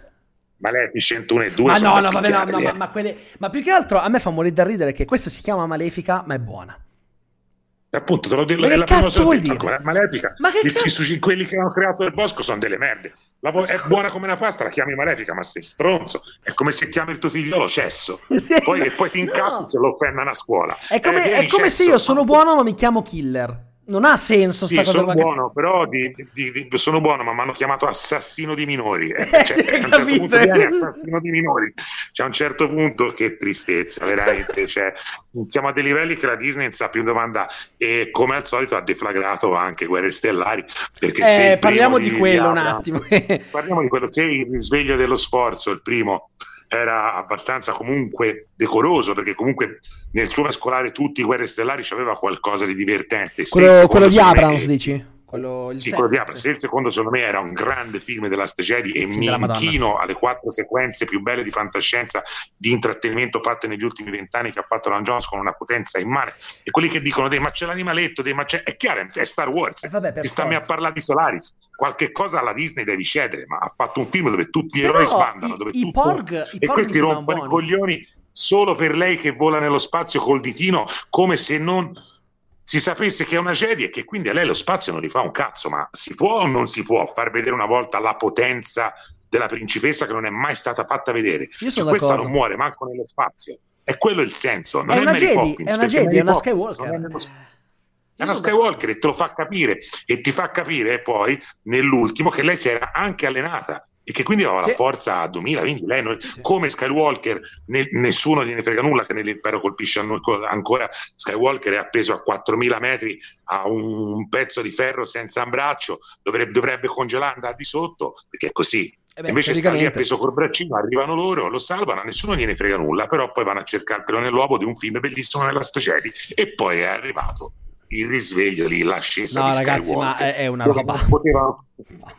Maleficent 1 e 2 ah, no, no, vabbè, no, no, ma, ma, quelle... ma più che altro a me fa morire da ridere che questa si chiama Malefica, ma è buona appunto te lo dico, è la prima cosa che dico, Malefica. Ma che il, quelli che hanno creato il bosco sono delle merde. La vo- è buona come una pasta, la chiami Malefica, ma sei stronzo. È come se chiami il tuo figliolo cesso. Sì, poi, e poi ti incazzi no. se lo offendono a scuola. È come, eh, è come se io sono buono, ma mi chiamo killer non ha senso sì, sono buono, però di, di, di, sono buono, ma mi hanno chiamato assassino di minori. Eh. Cioè, a un certo punto viene assassino di minori. C'è a un certo punto che tristezza, veramente. Cioè, siamo a dei livelli che la Disney non sa più dove andare e come al solito ha deflagrato anche Guerre Stellari. Perché eh, parliamo di, quello un attimo. parliamo di quello, se il risveglio dello sforzo, il primo era abbastanza comunque decoroso perché comunque nel suo mescolare tutti i guerre stellari c'aveva qualcosa di divertente quello, quello di Abrams me... dici? Quello, il sì, quello di Abrams. Il secondo, secondo me, era un grande film della Stecedi e mi inchino alle quattro sequenze più belle di fantascienza di intrattenimento fatte negli ultimi vent'anni che ha fatto Ron Jones con una potenza immane. E quelli che dicono, ma c'è l'animaletto, dei, ma c'è... è chiaro, è Star Wars. Eh, vabbè, si sta a parlare di Solaris. Qualche cosa alla Disney devi cedere, ma ha fatto un film dove tutti gli eroi sbandano, dove i, tutto... i porg, e questi rompono i coglioni solo per lei che vola nello spazio col ditino, come se non si sapesse che è una Jedi e che quindi a lei lo spazio non gli fa un cazzo, ma si può o non si può far vedere una volta la potenza della principessa che non è mai stata fatta vedere? Cioè, questa non muore manco nello spazio. È quello il senso, non è, è una Mary Jedi, Poppins, è una Jedi, è una Skywalker. È, nello... è una Skywalker e te lo fa capire e ti fa capire poi nell'ultimo che lei si era anche allenata e che quindi aveva sì. la forza a 2020 lei non, sì. come Skywalker ne, nessuno gliene frega nulla che nell'impero colpisce ancora Skywalker è appeso a 4000 metri a un pezzo di ferro senza un braccio dovrebbe, dovrebbe congelare da di sotto perché è così eh beh, invece sta lì appeso col braccino arrivano loro, lo salvano a nessuno gliene frega nulla però poi vanno a cercare il pelo nell'uovo di un film bellissimo nella Stacedi e poi è arrivato il risveglio lì, l'ascesa no, di ragazzi, Skywalker. ma è, è una roba. Poteva,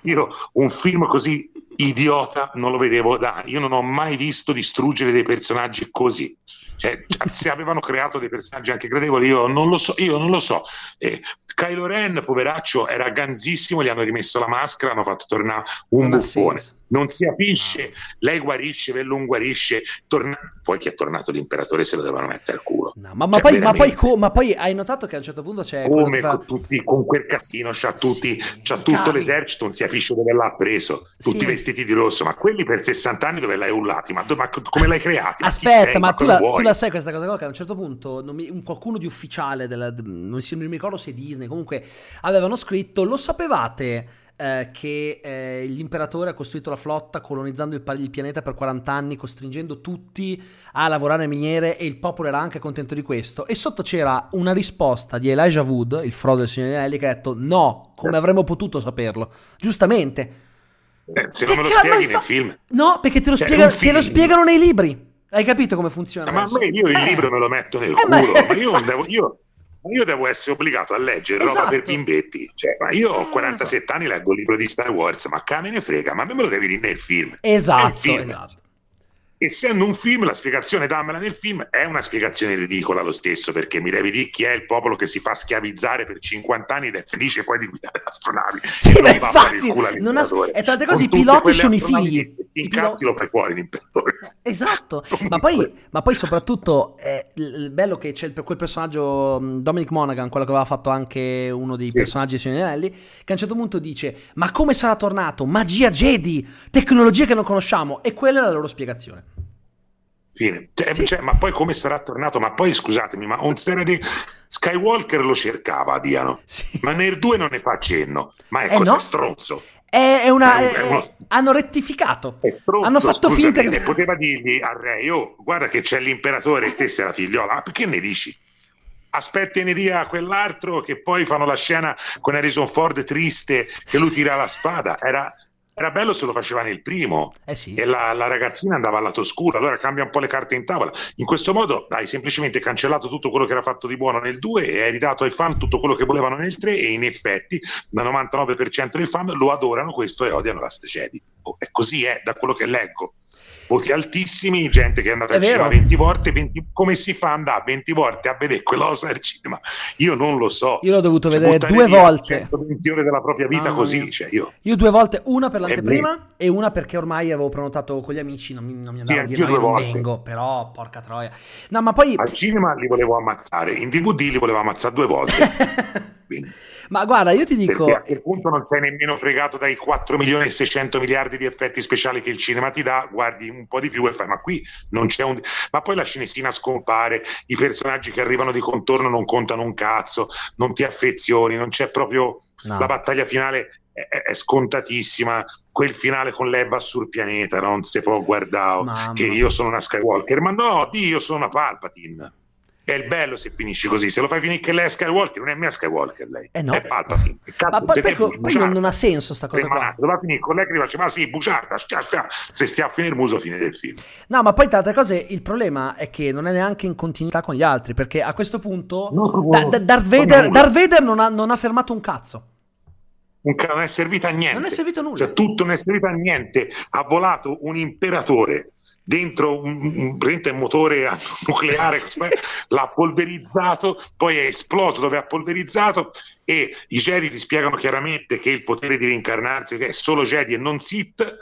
io un film così idiota non lo vedevo da io non ho mai visto distruggere dei personaggi così cioè, se avevano creato dei personaggi anche gradevoli io non lo so io non lo so eh, Kylo Ren poveraccio era ganzissimo gli hanno rimesso la maschera hanno fatto tornare un non buffone non si capisce, lei guarisce, Vellun guarisce, torna... poi che è tornato l'imperatore se lo devono mettere al culo. No, ma, ma, cioè, poi, ma, poi, co- ma, poi, hai notato che a un certo punto c'è... Come fa... con, tutti, con quel casino, c'ha, tutti, sì, c'ha tutto cavi. l'esercito, non si capisce dove l'ha preso, tutti sì. vestiti di rosso, ma quelli per 60 anni dove l'hai ullati, ma, ma come l'hai creati? Aspetta, sei, ma, tu, la, tu, la, sai questa cosa qua, che a un certo punto mi, un, qualcuno di ufficiale, della, non, si, non mi ricordo se Disney, comunque avevano scritto, lo sapevate eh, che eh, l'imperatore ha costruito la flotta colonizzando il, il, pianeta per 40 anni, costringendo tutti a lavorare nelle miniere e il popolo era anche contento di questo. E sotto c'era una risposta di Elijah Wood, il Frodo del Signore Anelli, che ha detto no, come avremmo potuto saperlo? Giustamente. Eh, se non me lo spieghi nel film. No, perché te lo, cioè, spiega, te lo spiegano nei libri. Hai capito come funziona? Ma a me io il eh. libro me lo metto nel eh, culo, ma io, devo, io, io devo essere obbligato a leggere esatto. roba per esatto. bimbetti. Cioè, ma io ho 47 anni, leggo il libro di Star Wars, ma che me ne frega, ma me lo devi dire nel film. Esatto, film. esatto essendo un film, la spiegazione dammela nel film è una spiegazione ridicola lo stesso, perché mi devi dire chi è il popolo che si fa schiavizzare per 50 anni ed è felice poi di guidare astronavi. Sì, e non infatti, va non ha, e tante cose, i piloti sono i figli. Ti incazzi lo fai fuori l'imperatore. Esatto, ma poi, ma poi, soprattutto è il bello che c'è quel personaggio Dominic Monaghan, quello che aveva fatto anche uno dei sì. personaggi di Signori che a un certo punto dice ma come sarà tornato? Magia Jedi, tecnologie che non conosciamo e quella è la loro spiegazione. Fine. Cioè, sì. cioè, ma poi come sarà tornato? Ma poi scusatemi, ma un serie di Skywalker lo cercava, Diano. Sì. Ma nel 2 non ne fa cenno. Ma è eh così no? stronzo. È, una, è, uno... hanno rettificato. Stronzo, hanno fatto scusami, finta che... Poteva dirgli a Re, oh, guarda che c'è l'imperatore e te sei la figliola. Ma perché ne dici? aspettene via quell'altro che poi fanno la scena con Harrison Ford triste che lui tira la spada. Era, era bello se lo faceva nel primo eh sì. e la, la, ragazzina andava al lato scuro, allora cambia un po' le carte in tavola. In questo modo hai semplicemente cancellato tutto quello che era fatto di buono nel 2 e hai ridato ai fan tutto quello che volevano nel 3 e in effetti da 99% dei fan lo adorano questo e odiano la Stecedi. Oh, è così, è da quello che leggo voti altissimi, gente che è andata è al vero. cinema 20 volte, 20, come si fa ad andare 20 volte a vedere quell'osa al cinema? Io non lo so. Io l'ho dovuto cioè, vedere due volte. 120 ore della propria vita ah, così, cioè io. io. due volte, una per l'anteprima e una perché ormai avevo prenotato con gli amici, non mi, non mi andava sì, a dire no, non vengo, però porca troia. No, ma poi... Al cinema li volevo ammazzare, in DVD li volevo ammazzare due volte. Quindi. Ma guarda, io ti dico. Perché a quel punto non sei nemmeno fregato dai 4 milioni e 600 miliardi di effetti speciali che il cinema ti dà, guardi un po' di più e fai, ma qui non c'è un. Ma poi la cinesina scompare, i personaggi che arrivano di contorno non contano un cazzo, non ti affezioni, non c'è proprio. No. La battaglia finale è, scontatissima. Quel finale con l'Ebba sul pianeta non si può guardare. Che io sono una Skywalker, ma no, io sono una Palpatine. È il bello se finisci così. Se lo fai finire che lei è Skywalker, non è mia Skywalker lei. Eh no. È Palpatine. Cazzo ma poi, poi, poi non, non, ha senso sta cosa qua. Doveva finire con lei che dice, ma sì, buciarda, stia, stia. se stia a finire il muso, fine del film. No, ma poi tra altre cose il problema è che non è neanche in continuità con gli altri, perché a questo punto no, da, da, Darth, Vader, Darth Vader non ha, non ha fermato un cazzo. non è servita a niente. Non è servito nulla. Cioè, tutto non è servito a niente. Ha volato un imperatore dentro un, un, motore nucleare, l'ha polverizzato, poi è esploso dove ha polverizzato e i Jedi ti spiegano chiaramente che il potere di reincarnarsi è solo Jedi e non Sith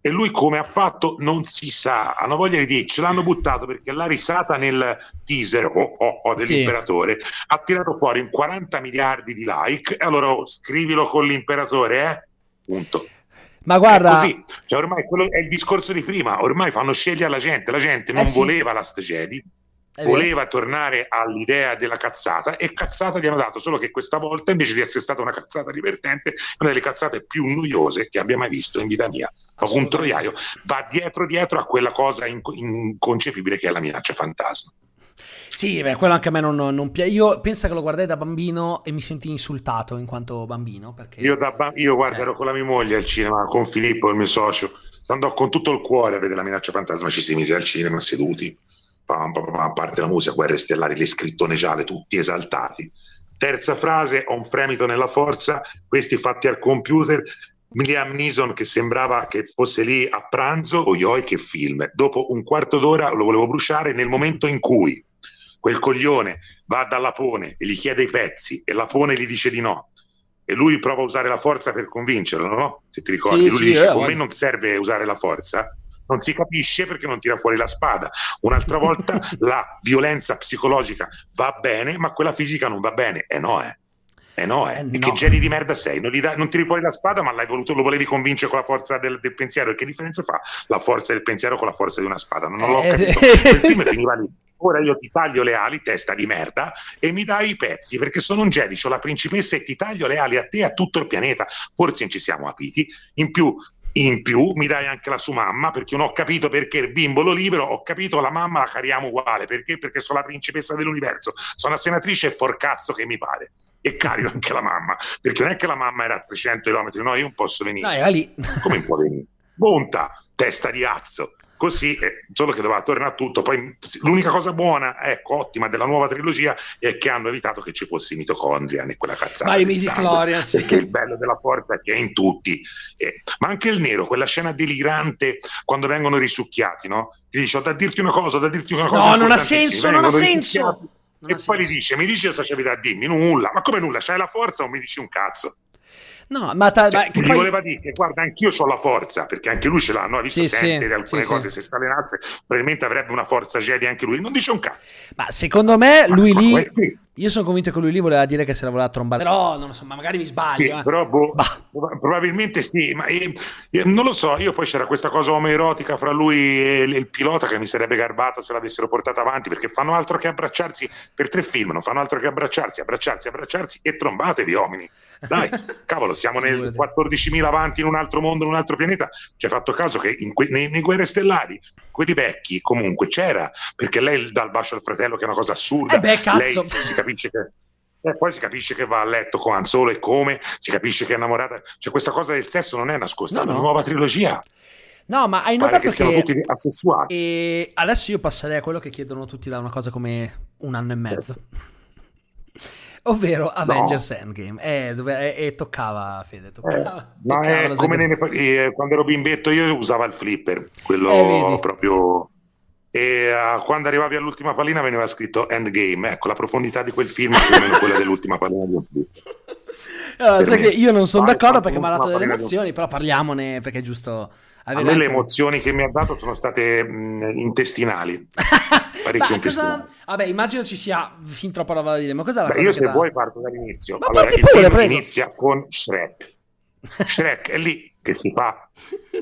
e lui come ha fatto non si sa, hanno voglia di dire, ce l'hanno buttato perché la risata nel teaser oh, oh, oh, dell'imperatore sì. ha tirato fuori un 40 miliardi di like e allora oh, scrivilo con l'imperatore, eh? Punto. Ma guarda. Cioè, ormai quello è il discorso di prima, ormai fanno scegliere la gente, la gente non eh sì. voleva Last Jedi, voleva tornare all'idea della cazzata e cazzata gli hanno dato, solo che questa volta invece di essere stata una cazzata divertente, una delle cazzate più noiose che abbia mai visto in vita mia un troiaio, va dietro dietro a quella cosa inconcepibile che è la minaccia fantasma. Sì, beh, quello anche a me non, non piace. Io penso che lo guardai da bambino e mi sentii insultato in quanto bambino. Perché... Io, da ba- io guarda, cioè... ero con la mia moglie al cinema, con Filippo, il mio socio. Andò con tutto il cuore a vedere la minaccia fantasma. Ci si mise al cinema seduti. Pam, pam, pam, a parte la musica, guerre stellari, le scrittone gialle, tutti esaltati. Terza frase, ho un fremito nella forza, questi fatti al computer, Liam Neeson che sembrava che fosse lì a pranzo, oi che film. Dopo un quarto d'ora lo volevo bruciare nel momento in cui quel coglione va dalla Pone e gli chiede i pezzi e la Pone gli dice di no. E lui prova a usare la forza per convincerlo, no? Se ti ricordi, sì, lui sì, dice: eh, Con me non serve usare la forza, non si capisce perché non tira fuori la spada. Un'altra volta la violenza psicologica va bene, ma quella fisica non va bene. E eh no, eh. Eh no, eh. eh no. che geni di merda sei? Non, da, non, tiri fuori la spada, ma l'hai voluto, lo volevi convincere con la forza del, del, pensiero. E che differenza fa la forza del pensiero con la forza di una spada? Non, non l'ho eh, capito. Il film finiva lì. Ora io ti taglio le ali, testa di merda, e mi dai i pezzi, perché sono un Jedi, ho la principessa e ti taglio le ali a te e a tutto il pianeta. Forse non ci siamo capiti. In più, in più mi dai anche la sua mamma perché non ho capito perché il bimbo lo libero ho capito la mamma la cariamo uguale perché perché sono la principessa dell'universo sono la senatrice e forcazzo che mi pare e carico anche la mamma, perché non è che la mamma era a 300 km, no, io non posso venire. Era lì. Come può venire? Monta, testa di azzo. Così, eh, solo che doveva tornare tutto. Poi l'unica cosa buona, ecco, ottima della nuova trilogia è che hanno evitato che ci fosse i mitocondria e quella cazzata. Ma i midichlorian, sì. Perché il bello della forza è che è in tutti. Eh, ma anche il nero, quella scena delirante quando vengono risucchiati, no? Gli dice, ho da dirti una cosa, ho da dirti una cosa. No, non ha senso, non ha senso e poi gli dice: Mi dici cosa c'avevi da dirmi? Nulla, ma come nulla? C'hai la forza o mi dici un cazzo? No, ma, ta- cioè, ma gli poi... voleva dire che guarda, anch'io ho la forza, perché anche lui ce l'ha, no? Ha visto sì, sente sì, alcune sì, cose, sì. se si allenasse, probabilmente avrebbe una forza Jedi anche lui. Non dice un cazzo. Ma secondo me lui ma, lì ma io sono convinto che lui lì voleva dire che se la voleva trombare. Però non lo so, ma magari mi sbaglio. Sì, eh. però boh, probabilmente sì, ma io, io, non lo so. Io poi c'era questa cosa omoerotica fra lui e il, il pilota che mi sarebbe garbato se l'avessero portata avanti perché fanno altro che abbracciarsi per tre film, non fanno altro che abbracciarsi, abbracciarsi, abbracciarsi e trombatevi, uomini. Dai, cavolo, siamo nel 14.000 avanti in un altro mondo, in un altro pianeta. Ci hai fatto caso che que- nei, nei guerre stellari quelli vecchi comunque c'era perché lei dà il bacio al fratello che è una cosa assurda. Eh beh, cazzo. Lei si capisce che e poi si capisce che va a letto con Han Solo e come, si capisce che è innamorata. Cioè, questa cosa del sesso non è nascosta, no, è una no. nuova trilogia. No, ma hai notato che, che tutti assessuati. E adesso io passerei a quello che chiedono tutti da una cosa come un anno e mezzo. Ovvero Avengers no. Endgame. Eh, dove, eh, toccava, Fede, toccava. Eh, no, toccava è come nelle, eh, quando ero bimbetto io usavo il flipper, quello eh, proprio e uh, quando arrivavi all'ultima pallina veniva scritto Endgame, ecco la profondità di quel film è più o meno quella dell'ultima pallina di un film. Allora, sai che io non sono d'accordo perché mi ha dato delle emozioni, però parliamone perché è giusto. A me le emozioni che mi ha dato sono state mh, intestinali. Parecchio. Cosa... Vabbè, immagino ci sia fin troppa roba da dire, ma cos'è la Beh, Io se da... vuoi parto dall'inizio. Ma allora, il pure, film inizia con Shrek. Shrek è lì che si fa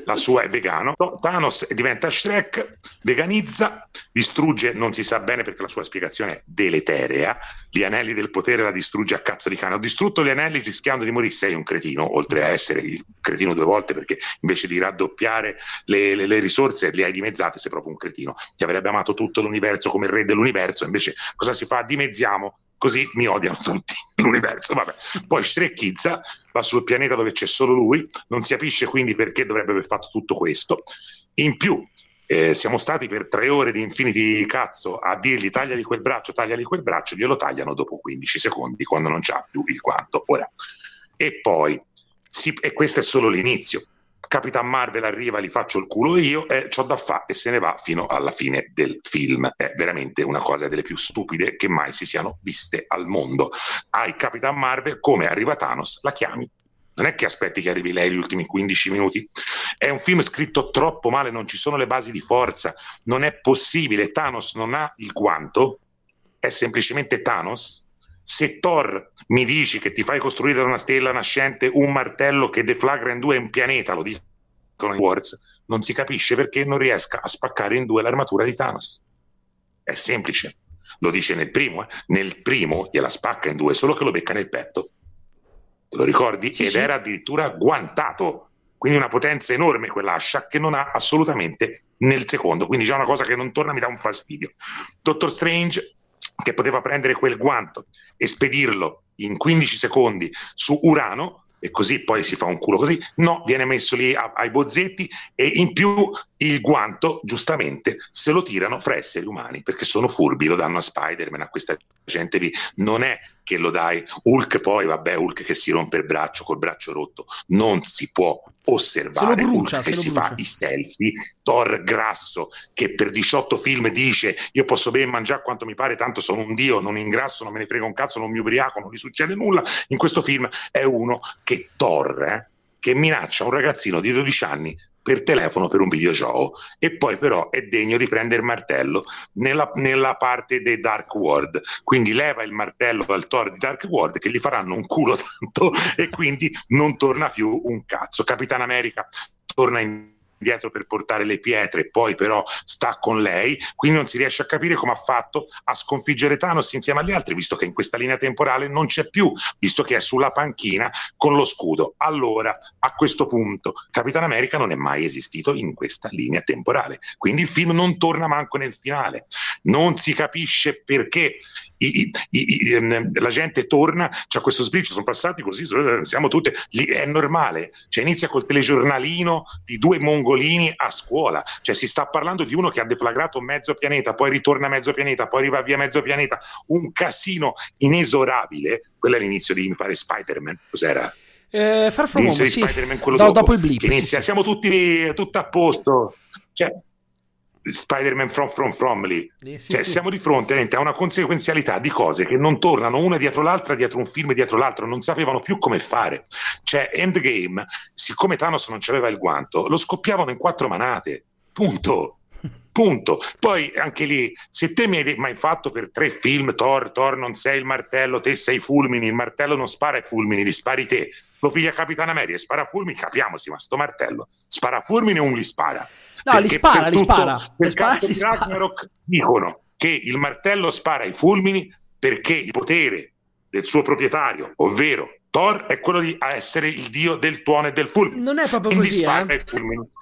la sua è vegano. Thanos diventa Shrek, veganizza, distrugge, non si sa bene perché la sua spiegazione è deleterea, gli anelli del potere la distrugge a cazzo di cane. Ho distrutto gli anelli rischiando di morire, sei un cretino, oltre a essere il cretino due volte perché invece di raddoppiare le, le, le risorse le hai dimezzate, sei proprio un cretino. Ti avrebbe amato tutto l'universo come il re dell'universo, invece cosa si fa? Dimezziamo così mi odiano tutti l'universo. Vabbè. Poi Shrekizza va sul pianeta dove c'è solo lui, non si capisce quindi perché dovrebbe aver fatto tutto questo. In più, eh, siamo stati per tre ore di Infinity cazzo a dirgli tagliali quel braccio, tagliali quel braccio, glielo tagliano dopo 15 secondi quando non c'ha più il quanto. Ora, e poi si, e questo è solo l'inizio. Capitan Marvel arriva, gli faccio il culo io e c'ho da fare e se ne va fino alla fine del film. È veramente una cosa delle più stupide che mai si siano viste al mondo. Hai Capitan Marvel, come arriva Thanos, la chiami. Non è che aspetti che arrivi lei gli ultimi 15 minuti. È un film scritto troppo male, non ci sono le basi di forza, non è possibile. Thanos non ha il guanto, è semplicemente Thanos se Thor mi dici che ti fai costruire da una stella nascente un martello che deflagra in due un pianeta, lo dicono i Wars, non si capisce perché non riesca a spaccare in due l'armatura di Thanos. È semplice, lo dice nel primo, eh? nel primo gliela spacca in due, solo che lo becca nel petto. Te lo ricordi? Sì, Ed sì. era addirittura guantato, quindi una potenza enorme quell'ascia che non ha assolutamente nel secondo, quindi già una cosa che non torna mi dà un fastidio. Doctor Strange che poteva prendere quel guanto e spedirlo in 15 secondi su Urano e così poi si fa un culo così, no, viene messo lì a, ai bozzetti e in più il guanto giustamente se lo tirano fra esseri umani perché sono furbi, lo danno a Spider-Man, a questa gente lì, non è che lo dai Hulk poi, vabbè Hulk che si rompe il braccio col braccio rotto, non si può osservare brucia, Hulk che si brucia. fa i selfie, Thor grasso che per 18 film dice io posso ben mangiare quanto mi pare, tanto sono un dio, non ingrasso, non me ne frega un cazzo, non mi ubriaco, non gli succede nulla, in questo film è uno che Thor, eh, che minaccia un ragazzino di 12 anni per telefono per un videogioco e poi però è degno di prendere il martello nella, nella, parte dei Dark World. Quindi leva il martello dal Thor di Dark World che gli faranno un culo tanto e quindi non torna più un cazzo. Capitan America torna in dietro per portare le pietre, poi però sta con lei, quindi non si riesce a capire come ha fatto a sconfiggere Thanos insieme agli altri, visto che in questa linea temporale non c'è più, visto che è sulla panchina con lo scudo. Allora, a questo punto, Capitan America non è mai esistito in questa linea temporale, quindi il film non torna manco nel finale, non si capisce perché i, i, i, ehm, la gente torna, c'è questo spirito, sono passati così, siamo tutte, è normale, cioè inizia col telegiornalino di due mongolini a scuola, cioè si sta parlando di uno che ha deflagrato mezzo pianeta, poi ritorna mezzo pianeta, poi arriva via mezzo pianeta, un casino inesorabile, quello è l'inizio di, mi pare, Spider-Man, cos'era? Eh, Far From Home, sì. Spider-Man, quello no, dopo, dopo il blip, inizia, sì, sì. siamo tutti tutto a posto, cioè Spider-Man From From From lì. Eh, sì, cioè, sì. Siamo di fronte a una conseguenzialità di cose che non tornano una dietro l'altra, dietro un film, dietro l'altro, non sapevano più come fare. Cioè, Endgame, siccome Thanos non aveva il guanto, lo scoppiavano in quattro manate. Punto. Punto. Poi anche lì, se te mi hai, mai fatto per tre film, Thor, Thor non sei il martello, te sei fulmini, il martello non spara i fulmini, li spari te. Lo piglia Capitano America e spara fulmini, capiamoci, ma sto martello spara fulmini o un li spara? No, li spara, li spara. Per spara, li Ragnarok dicono che il martello spara i fulmini perché il potere del suo proprietario, ovvero Thor è quello di essere il dio del tuono e del fulmine. Non è proprio così, eh?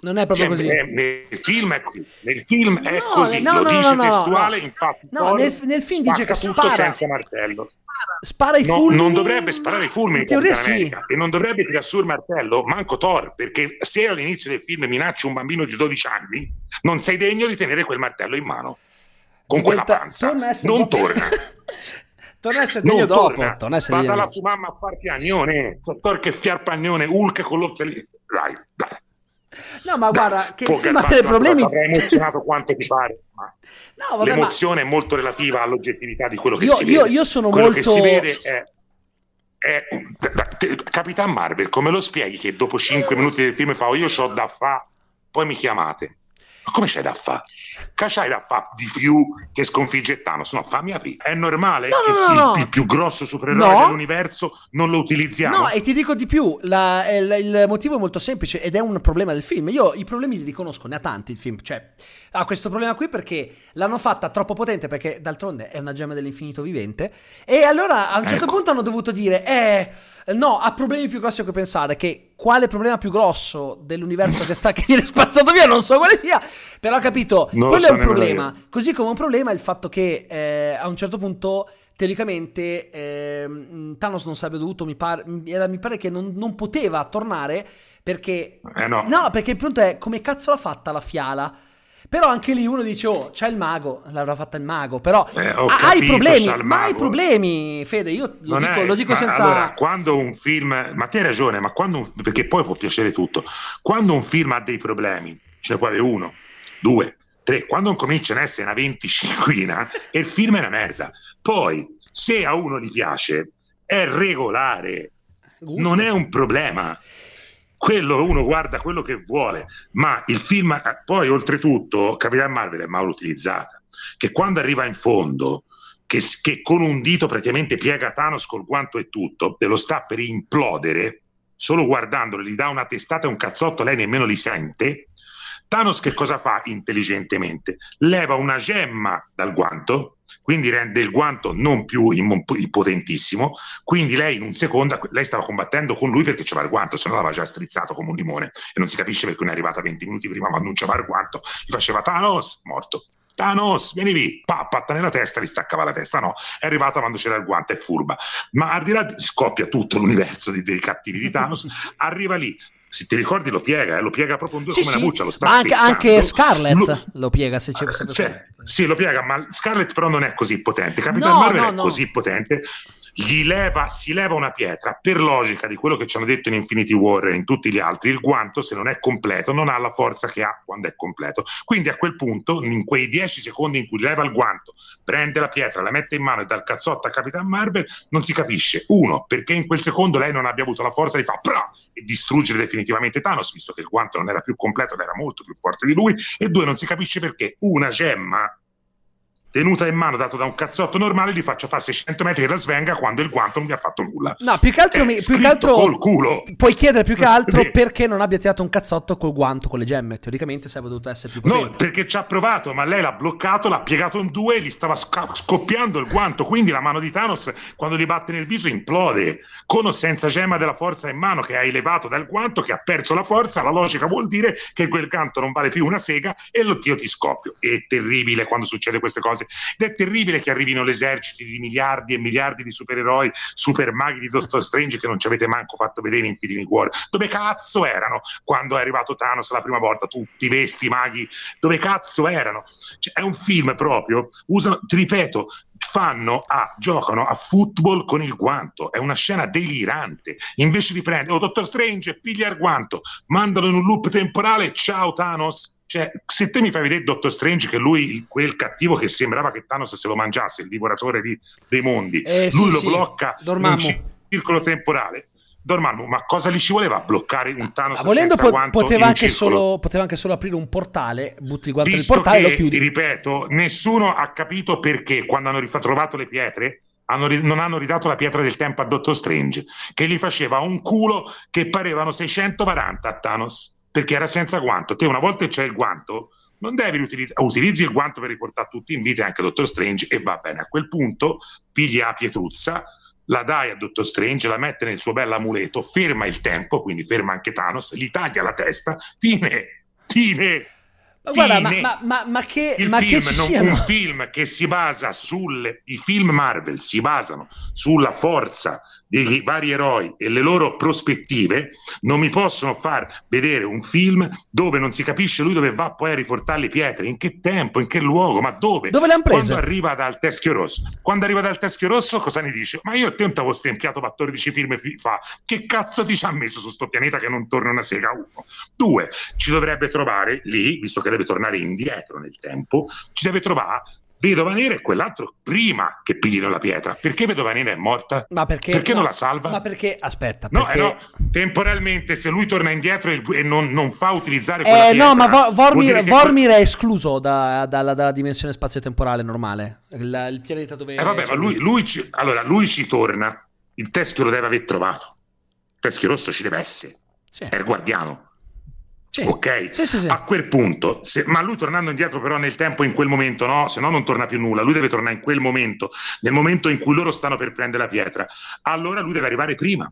Non è proprio così. È, nel film è così. Nel film è no, così. No, Lo no, dice no, testuale, infatti. No, nel, nel, film dice che tutto spara. senza martello. Spara i fulmini. non dovrebbe sparare i fulmini in teoria sì. e non dovrebbe tirare su il martello, manco Thor, perché se all'inizio del film minaccia un bambino di 12 anni, non sei degno di tenere quel martello in mano. Con Diventa, quella panza. Non torna. Torna a essere degno dopo. Torna. Torna a essere Vada la sua mamma a far piagnone. Tor che fiarpagnone, Hulk con l'occhiali. Dai, dai. No, ma guarda, che ma dei problemi... Avrei emozionato quanto ti pare. Ma no, vabbè, l'emozione ma... è molto relativa all'oggettività di quello che io, si io, vede. Io sono quello molto... che si vede è è, Capitan Marvel, come lo spieghi che dopo 5 minuti del film fa oh, io ho da fa, poi mi chiamate? Come c'è da fare? c'hai da fare di più che sconfigge Thanos? No, fammi aprire. È normale no, che no, sì, no, il più grosso supereroe dell'universo non lo utilizziamo? No, e ti dico di più, la, il, il, motivo è molto semplice ed è un problema del film. Io i problemi li riconosco, ne ha tanti il film. Cioè, ha questo problema qui perché l'hanno fatta troppo potente, perché d'altronde è una gemma dell'infinito vivente. E allora a un certo ecco. punto hanno dovuto dire, eh, no, ha problemi più grossi cui pensare, che quale problema più grosso dell'universo che sta che viene spazzato via, non so quale sia, però ho capito, non quello è un problema. Io. Così come un problema è il fatto che eh, a un certo punto teoricamente eh, Thanos non sarebbe dovuto, mi pare, mi pare che non, non, poteva tornare perché... Eh no. no, perché il punto è come cazzo l'ha fatta la fiala? Però anche lì uno dice, oh, c'è il mago, l'avrà fatta il mago, però eh, hai problemi, ma hai problemi, Fede, io lo non dico, è, lo dico senza... Allora, quando un film, ma ti hai ragione, ma quando un, perché poi può piacere tutto, quando un film ha dei problemi, ce ne può avere uno, due, tre, quando cominciano a essere una 25 e il film è una merda, poi se a uno gli piace è regolare, Gusto. non è un problema quello uno guarda quello che vuole, ma il film, poi oltretutto Capitan Marvel è mal utilizzata, che quando arriva in fondo, che, che, con un dito praticamente piega Thanos col guanto e tutto, te lo sta per implodere, solo guardandolo gli dà una testata e un cazzotto, lei nemmeno li sente. Thanos che cosa fa intelligentemente? Leva una gemma dal guanto, quindi rende il guanto non più potentissimo, quindi lei in un secondo, lei stava combattendo con lui perché c'era il guanto, se no l'aveva già strizzato come un limone. E non si capisce perché non è arrivata 20 minuti prima ma non c'era il guanto, gli faceva Thanos, morto. Thanos, vieni lì, pa, patta nella testa, gli staccava la testa, no, è arrivata quando c'era il guanto, è furba. Ma al di là, scoppia tutto l'universo dei, dei cattivi di Thanos, arriva lì, se ti ricordi lo piega, eh? lo piega proprio in due sì, come sì. una buccia, lo sta ma anche, anche Scarlett lo, lo, piega se c'è uh, cioè, Sì, lo piega, ma Scarlett però non è così potente. Capitan no, Marvel no, è no. così potente gli leva, si leva una pietra, per logica di quello che ci hanno detto in Infinity War e in tutti gli altri, il guanto se non è completo non ha la forza che ha quando è completo. Quindi a quel punto, in quei 10 secondi in cui leva il guanto, prende la pietra, la mette in mano e dal cazzotto a Capitan Marvel, non si capisce. Uno, perché in quel secondo lei non abbia avuto la forza di fare e distruggere definitivamente Thanos, visto che il guanto non era più completo ed era molto più forte di lui. E due, non si capisce perché una gemma tenuta in mano dato da un cazzotto normale gli faccio fare 600 metri la svenga quando il guanto non mi ha fatto nulla. No più che altro, mi, più che altro col culo. puoi chiedere più che altro perché non abbia tirato un cazzotto col guanto con le gemme. Teoricamente sarebbe dovuto essere più potente. no perché ci ha provato ma lei l'ha bloccato l'ha piegato in due e gli stava sca- scoppiando il guanto. Quindi la mano di Thanos quando gli batte nel viso implode con o senza gemma della forza in mano che ha elevato dal guanto, che ha perso la forza, la logica vuol dire che quel canto non vale più una sega e lo io ti scoppio. È terribile quando succede queste cose ed è terribile che arrivino l'esercito di miliardi e miliardi di supereroi, super maghi di Doctor Strange che non ci avete manco fatto vedere in Infinity War. Dove cazzo erano quando è arrivato Thanos la prima volta? Tutti vesti maghi, dove cazzo erano? Cioè, è un film proprio, usano, ti ripeto, fanno a, giocano a football con il guanto, è una scena delirante. Invece di prendere, oh Dottor Strange, piglia il guanto, mandalo in un loop temporale, ciao Thanos. Cioè, se te mi fai vedere Dottor Strange che lui, quel cattivo che sembrava che Thanos se lo mangiasse, il divoratore di, dei mondi, eh, lui sì, lo sì. blocca Dormammu. in un circolo temporale, Dormammu, ma cosa gli ci voleva bloccare un Thanos ah, volendo po- poteva, anche solo, poteva anche solo aprire un portale, butti il guanto nel portale e lo chiudi. Ti ripeto, nessuno ha capito perché quando hanno ritrovato le pietre hanno, non hanno ridato la pietra del tempo a Dottor Strange, che gli faceva un culo che parevano 640 a Thanos, perché era senza guanto. Te una volta che c'è il guanto, non devi utilizzare, utilizzi il guanto per riportare tutti in vita anche Dottor Strange e va bene. A quel punto pigli la pietruzza la dai a Dottor Strange, la mette nel suo bell'amuleto, ferma il tempo, quindi ferma anche Thanos, gli taglia la testa, fine, fine. Ma guarda, ma, ma, ma, che, il ma film, che non, un film che si basa sul i film Marvel si basano sulla forza dei vari eroi e le loro prospettive, non mi possono far vedere un film dove non si capisce lui dove va poi a riportare le pietre, in che tempo, in che luogo, ma dove? Dove le hanno prese? Quando arriva dal Teschio Rosso. Quando arriva dal Teschio Rosso cosa ne dice? Ma io te non t'avevo stempiato per 14 film fa. Che cazzo ti ci ha messo su sto pianeta che non torna una sega? Uno. Due, ci dovrebbe trovare lì, visto che deve tornare indietro nel tempo, ci deve trovare Vedova Nera e quell'altro prima che piglino la pietra. Perché Vedova Nera è morta? Ma perché, perché no, non la salva? Ma perché, aspetta, perché... No, eh no, temporalmente se lui torna indietro e non, non fa utilizzare quella eh, pietra... No, ma Vo- Vormir, Vormir è escluso da, dalla, dalla, dimensione spazio-temporale normale. Il, il pianeta dove... Eh vabbè, ma lui, lui, ci, allora, lui ci torna, il teschio lo deve aver trovato. Il teschio rosso ci deve essere. Sì. È il guardiano sì. Ok, sì, sì, a quel punto, se, ma lui tornando indietro però nel tempo in quel momento, no, se no non torna più nulla, lui deve tornare in quel momento, nel momento in cui loro stanno per prendere la pietra, allora lui deve arrivare prima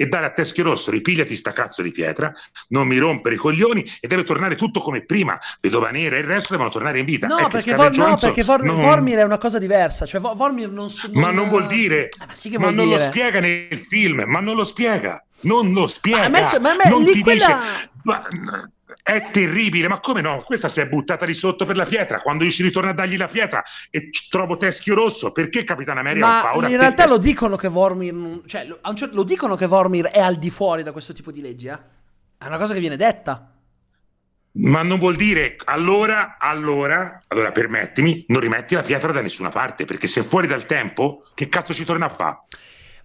e dare a Teschio Rosso, ripigliati sta cazzo di pietra, non mi rompere i coglioni e deve tornare tutto come prima, Vedova Nera e il resto devono tornare in vita. No, perché, Vor- no perché Vor- non... Vormir è una cosa diversa, cioè Vormir non... Non... Ma non vuol dire, ah, ma, sì ma non dire. lo spiega nel film, ma non lo spiega non lo spiega. Ma, me, ma me, non ti quella... dice. È terribile, ma come no? Questa si è buttata di sotto per la pietra. Quando io ci ritorno a dargli la pietra e trovo Teschio Rosso, perché Capitano America ma ha paura? in realtà lo dicono che Vormir, cioè, lo, certo, lo dicono che Vormir è al di fuori da questo tipo di leggi, eh? È una cosa che viene detta. Ma non vuol dire allora, allora, allora permettimi, non rimetti la pietra da nessuna parte, perché se è fuori dal tempo, che cazzo ci torna a fare?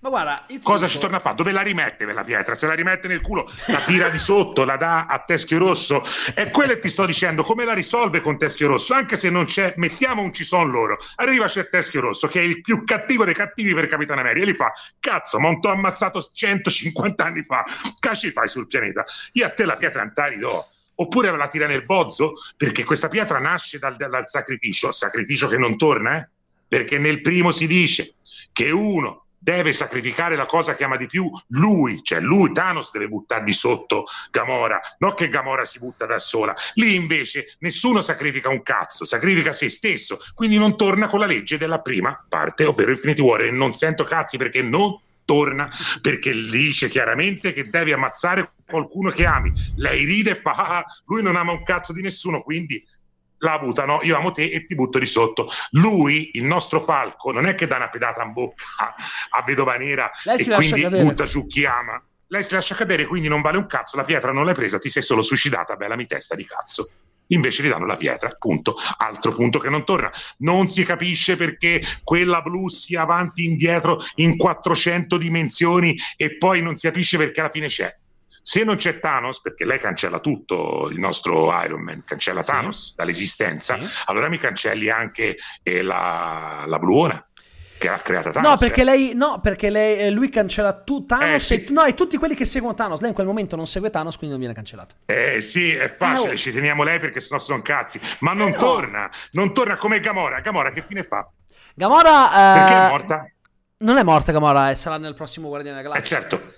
Ma guarda, cosa dico... ci torna a fare? Dove la rimette quella pietra? Se la rimette nel culo, la tira di sotto, la dà a Teschio Rosso. E quello che ti sto dicendo, come la risolve con Teschio Rosso? Anche se non c'è, mettiamo un ci son loro. Arriva c'è Teschio Rosso, che è il più cattivo dei cattivi per Capitano America, e gli fa: Cazzo, ma non t'ho ammazzato 150 anni fa. Che ci fai sul pianeta? Io a te la pietra ti do oppure la tira nel bozzo perché questa pietra nasce dal, dal sacrificio, sacrificio che non torna, eh? perché nel primo si dice che uno deve sacrificare la cosa che ama di più lui, cioè lui Thanos deve buttare di sotto Gamora, non che Gamora si butta da sola. Lì invece nessuno sacrifica un cazzo, sacrifica se stesso, quindi non torna con la legge della prima parte, ovvero Infinity War e non sento cazzi perché non torna perché dice chiaramente che devi ammazzare qualcuno che ami. Lei ride e fa ah, ah, lui non ama un cazzo di nessuno, quindi la avuta, no? Io amo te e ti butto di sotto. Lui, il nostro falco, non è che dà una pedata in bocca a Vedova Nera Lei e quindi cadere. butta giù chi ama. Lei si lascia cadere, quindi non vale un cazzo, la pietra non l'hai presa, ti sei solo suicidata, bella mi testa di cazzo. Invece gli danno la pietra, punto. Altro punto che non torna. Non si capisce perché quella blu sia avanti e indietro in 400 dimensioni e poi non si capisce perché alla fine c'è se non c'è Thanos, perché lei cancella tutto, il nostro Iron Man cancella Thanos sì. dall'esistenza, sì. allora mi cancelli anche eh, la, la Bluona che ha creato Thanos. No, perché, eh. lei, no, perché lei, eh, lui cancella tu, Thanos eh, sì. e, no, e tutti quelli che seguono Thanos. Lei in quel momento non segue Thanos, quindi non viene cancellato. Eh sì, è facile, eh, oh. ci teniamo lei perché sennò sono cazzi. Ma non eh, torna, non torna come Gamora. Gamora che fine fa? Gamora... Perché è morta? Non è morta Gamora, e sarà nel prossimo Guardiano della Galassia. Eh certo.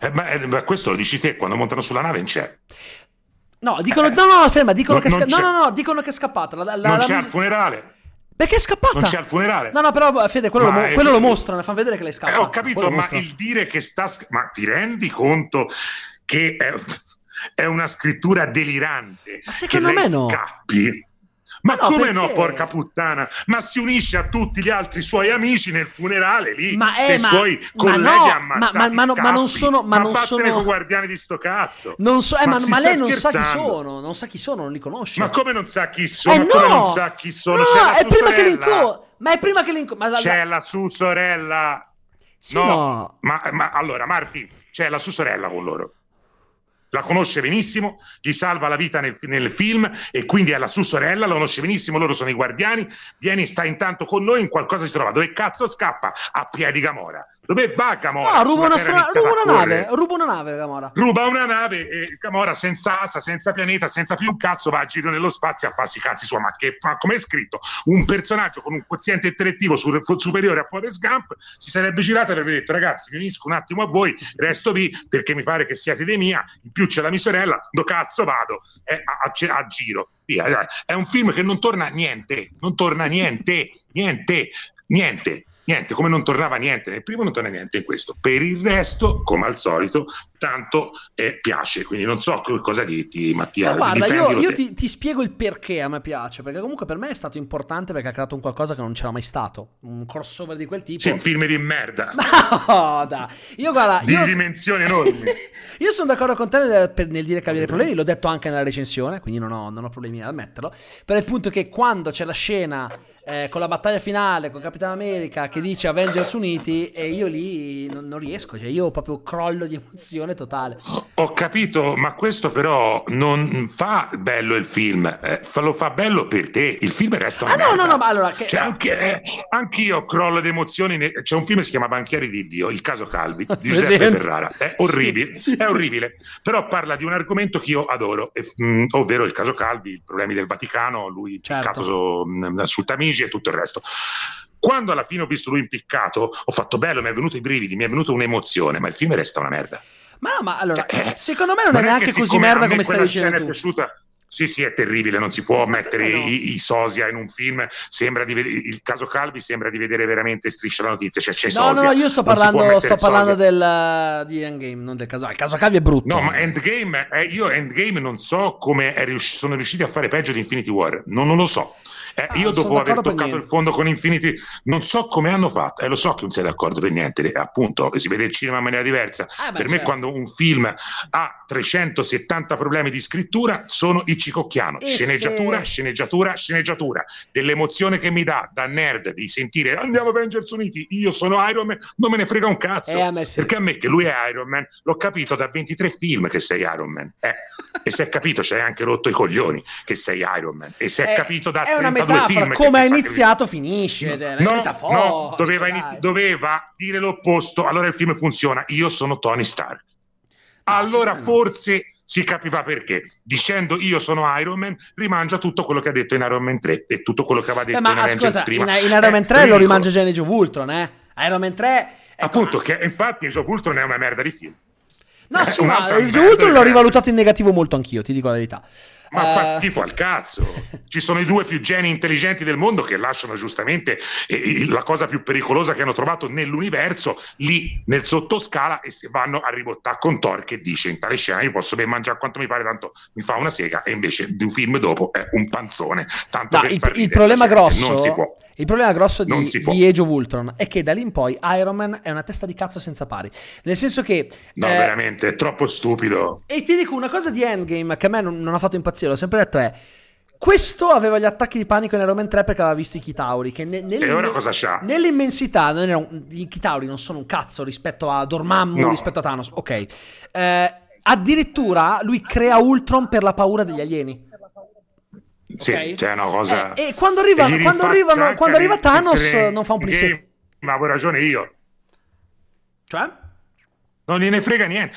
Eh, ma, eh, ma, questo lo dici te, quando montano sulla nave non c'è. No, dicono, eh, no, no, ferma, dicono no, che, sca- no, no, no, dicono che è scappata. La, la, non la, c'è al funerale. Perché è scappata? Non c'è al funerale. No, no, però Fede, quello, lo, quello lo, mostrano, fanno vedere che lei scappa. Eh, ho capito, ma il dire che sta... Ma ti rendi conto che è, è una scrittura delirante? Ma secondo me no. Scappi? Ma, no, come perché... no, porca puttana? Ma si unisce a tutti gli altri suoi amici nel funerale lì, ma è, ma, suoi colleghi no, ammazzati ma, ma, ma, non sono... Ma, ma non sono... con guardiani di sto cazzo. Non so, eh, ma, ma, lei non sa chi sono, non sa chi sono, non li conosce. Ma come non sa chi sono? Eh, no! Come non sa chi sono? No, C'è è prima sorella. che l'inco... Ma è prima che l'inco... La... C'è la sua sorella. Sì, no. no. Ma, ma allora, Marti, c'è la sua sorella con loro la conosce benissimo, gli salva la vita nel, nel, film e quindi è la sua sorella, la conosce benissimo, loro sono i guardiani, vieni, sta intanto con noi, in qualcosa si trova, dove cazzo scappa? A piedi Gamora. Dove va Gamora? No, ruba una, stra- ruba una nave, ruba una nave Gamora. Ruba una nave e Gamora senza asa, senza pianeta, senza più un cazzo va a giro nello spazio a farsi cazzi sua. Ma che, ma come è scritto? Un personaggio con un quoziente intellettivo su, superiore a Forrest Gump si sarebbe girato e avrebbe detto ragazzi mi unisco un attimo a voi, resto vi perché mi pare che siete dei mia, in più c'è la mia sorella, do cazzo vado eh, a, a, a, giro. Via. È un film che non torna niente, non torna niente, niente, niente niente, come non tornava niente nel primo, non torna niente in questo. Per il resto, come al solito, tanto eh, piace. Quindi non so cosa dirti, Mattia. Ma guarda, io, io ti, ti, spiego il perché a me piace. Perché comunque per me è stato importante perché ha creato un qualcosa che non c'era mai stato. Un crossover di quel tipo. C'è un film di merda. No, da. Io guarda. Di io... dimensioni enormi. io sono d'accordo con te nel, nel dire che aveva problemi. L'ho detto anche nella recensione, quindi non ho, non ho problemi ad ammetterlo. Per il punto che quando c'è la scena eh, con la battaglia finale con Capitano America che dice Avengers Uniti e io lì non, non, riesco, cioè io proprio crollo di emozione totale. Ho capito, ma questo però non fa bello il film, eh, lo fa bello per te, il film resta Ah no, no, no, ma allora... Che... Cioè, anche, eh, anch'io crollo di emozioni, c'è un film che si chiama Banchieri di Dio, Il caso Calvi, di Giuseppe Ferrara, è orribile, sì, sì, è orribile, però parla di un argomento che io adoro, mh, mm, ovvero il caso Calvi, i problemi del Vaticano, lui certo. mm, sul Tamigi, Parigi e tutto il resto. Quando alla fine ho visto lui impiccato, ho fatto bello, mi è venuto i brividi, mi è venuta un'emozione, ma il film resta una merda. Ma no, ma allora, eh, secondo me non, non è neanche così merda come stai dicendo tu. Piaciuta, Sì, sì, è terribile, non si può mettere no. i, i, sosia in un film. Sembra di vedere, il caso Calvi sembra di vedere veramente striscia la notizia. Cioè, c'è no, sosia, no, io sto parlando, sto parlando del, di Endgame, non del caso. Il caso Calvi è brutto. No, ma Endgame, eh, io Endgame non so come riusci- sono riusciti a fare peggio di Infinity War. Non, non lo so. Eh, ah, io dopo aver toccato il fondo con Infinity non so come hanno fatto, e eh, lo so che non sei d'accordo per niente, appunto si vede il cinema in maniera diversa. Ah, per certo. me quando un film ha 370 problemi di scrittura sono i cicocchiano, sceneggiatura, se... sceneggiatura, sceneggiatura, dell'emozione che mi dà da nerd di sentire andiamo Avengers Uniti, io sono Iron Man, non me ne frega un cazzo, eh, a sì. perché a me che lui è Iron Man, l'ho capito da 23 film che sei Iron Man, eh. e se è capito ci hai anche rotto i coglioni che sei Iron Man, e se è, è capito da 30 metafora, come ha iniziato finisce. Cioè, no, no doveva, inizi- doveva, dire l'opposto, allora il film funziona, io sono Tony Stark. Allora forse si capiva perché. Dicendo io sono Iron Man, rimangia tutto quello che ha detto in Iron Man 3 e tutto quello che aveva detto eh, in Avengers ascolta, prima. In, in Iron Man 3 eh, lo rimangia già in Age of Ultron, eh? Iron Man 3... Ecco, Appunto, che infatti Age of Ultron è una merda di film. No, sì, ma Age of Ultron l'ho rivalutato in negativo molto anch'io, ti dico la verità. Ma fa eh. schifo al cazzo. Ci sono i due più geni intelligenti del mondo che lasciano giustamente eh, la cosa più pericolosa che hanno trovato nell'universo lì nel sottoscala e si vanno a ribottare con Thor che dice in tale scena io posso ben mangiare quanto mi pare tanto mi fa una sega e invece di un film dopo è un panzone. Tanto no, il, il, problema grosso, non si può. Il problema grosso di, di, Age of Ultron è che da lì in poi Iron Man è una testa di cazzo senza pari. Nel senso che... No, eh, veramente, è troppo stupido. E ti dico una cosa di Endgame che a me non, non ha fatto impazzire, l'ho sempre detto è... Questo aveva gli attacchi di panico in Iron Man 3 perché aveva visto i Chitauri. Che ne, e ora cosa c'ha? Nell'immensità, non erano, i Chitauri non sono un cazzo rispetto a Dormammu, no. rispetto a Thanos. Ok. Eh, addirittura lui crea Ultron per la paura degli alieni. Sì, okay? c'è una cosa. Eh, e quando, arrivano, quando, arrivano, quando arriva Thanos, non fa un plisè. Ma avevo ragione io. Cioè? Non gliene frega niente.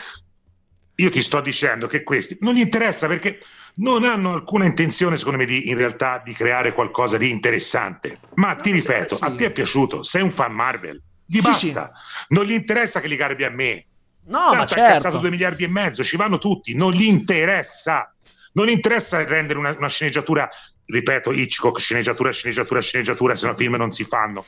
Io ti sto dicendo che questi non gli interessa perché non hanno alcuna intenzione, secondo me, di, in realtà di creare qualcosa di interessante. Ma no, ti ripeto, sì. a te è piaciuto, sei un fan Marvel, gli sì, basta. Sì. Non gli interessa che li garbi a me. No, Tanto ma certo. ha cassato 2 miliardi e mezzo, ci vanno tutti, non gli interessa. Non interessa rendere una, una sceneggiatura ripeto, Hitchcock, sceneggiatura, sceneggiatura, sceneggiatura, se no film non si fanno.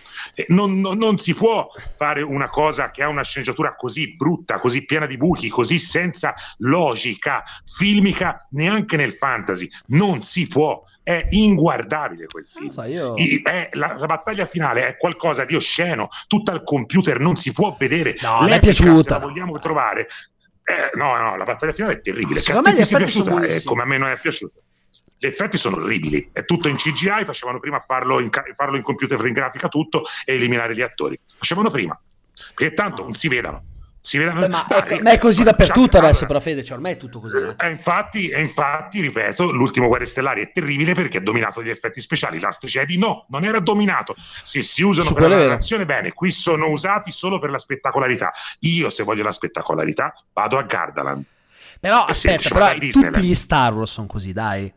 Non, non, non, si può fare una cosa che ha una sceneggiatura così brutta, così piena di buchi, così senza logica filmica neanche nel fantasy. Non si può. È inguardabile quel film. So, io... è, la, la, battaglia finale è qualcosa di osceno, tutta al computer non si può vedere. No, mi è piaciuta. Se la vogliamo trovare, eh, no, no, la battaglia finale è terribile. Secondo me gli effetti sono piaciuta, eh, come a me non è piaciuto. Gli effetti sono orribili, è tutto in CGI, facevano prima farlo in, farlo in computer in grafica tutto e eliminare gli attori. Facevano prima, perché tanto non si vedano. Si vedano Beh, ma, dai, è, ma, è, così dappertutto adesso, però Fede, cioè, ormai è tutto così. Eh. E infatti, e infatti, ripeto, l'ultimo Guerre Stellari è terribile perché è dominato dagli effetti speciali. Last Jedi no, non era dominato. Se si usano Su per la narrazione, bene, qui sono usati solo per la spettacolarità. Io, se voglio la spettacolarità, vado a Gardaland. Però aspetta, però tutti gli Star Wars sono così, dai.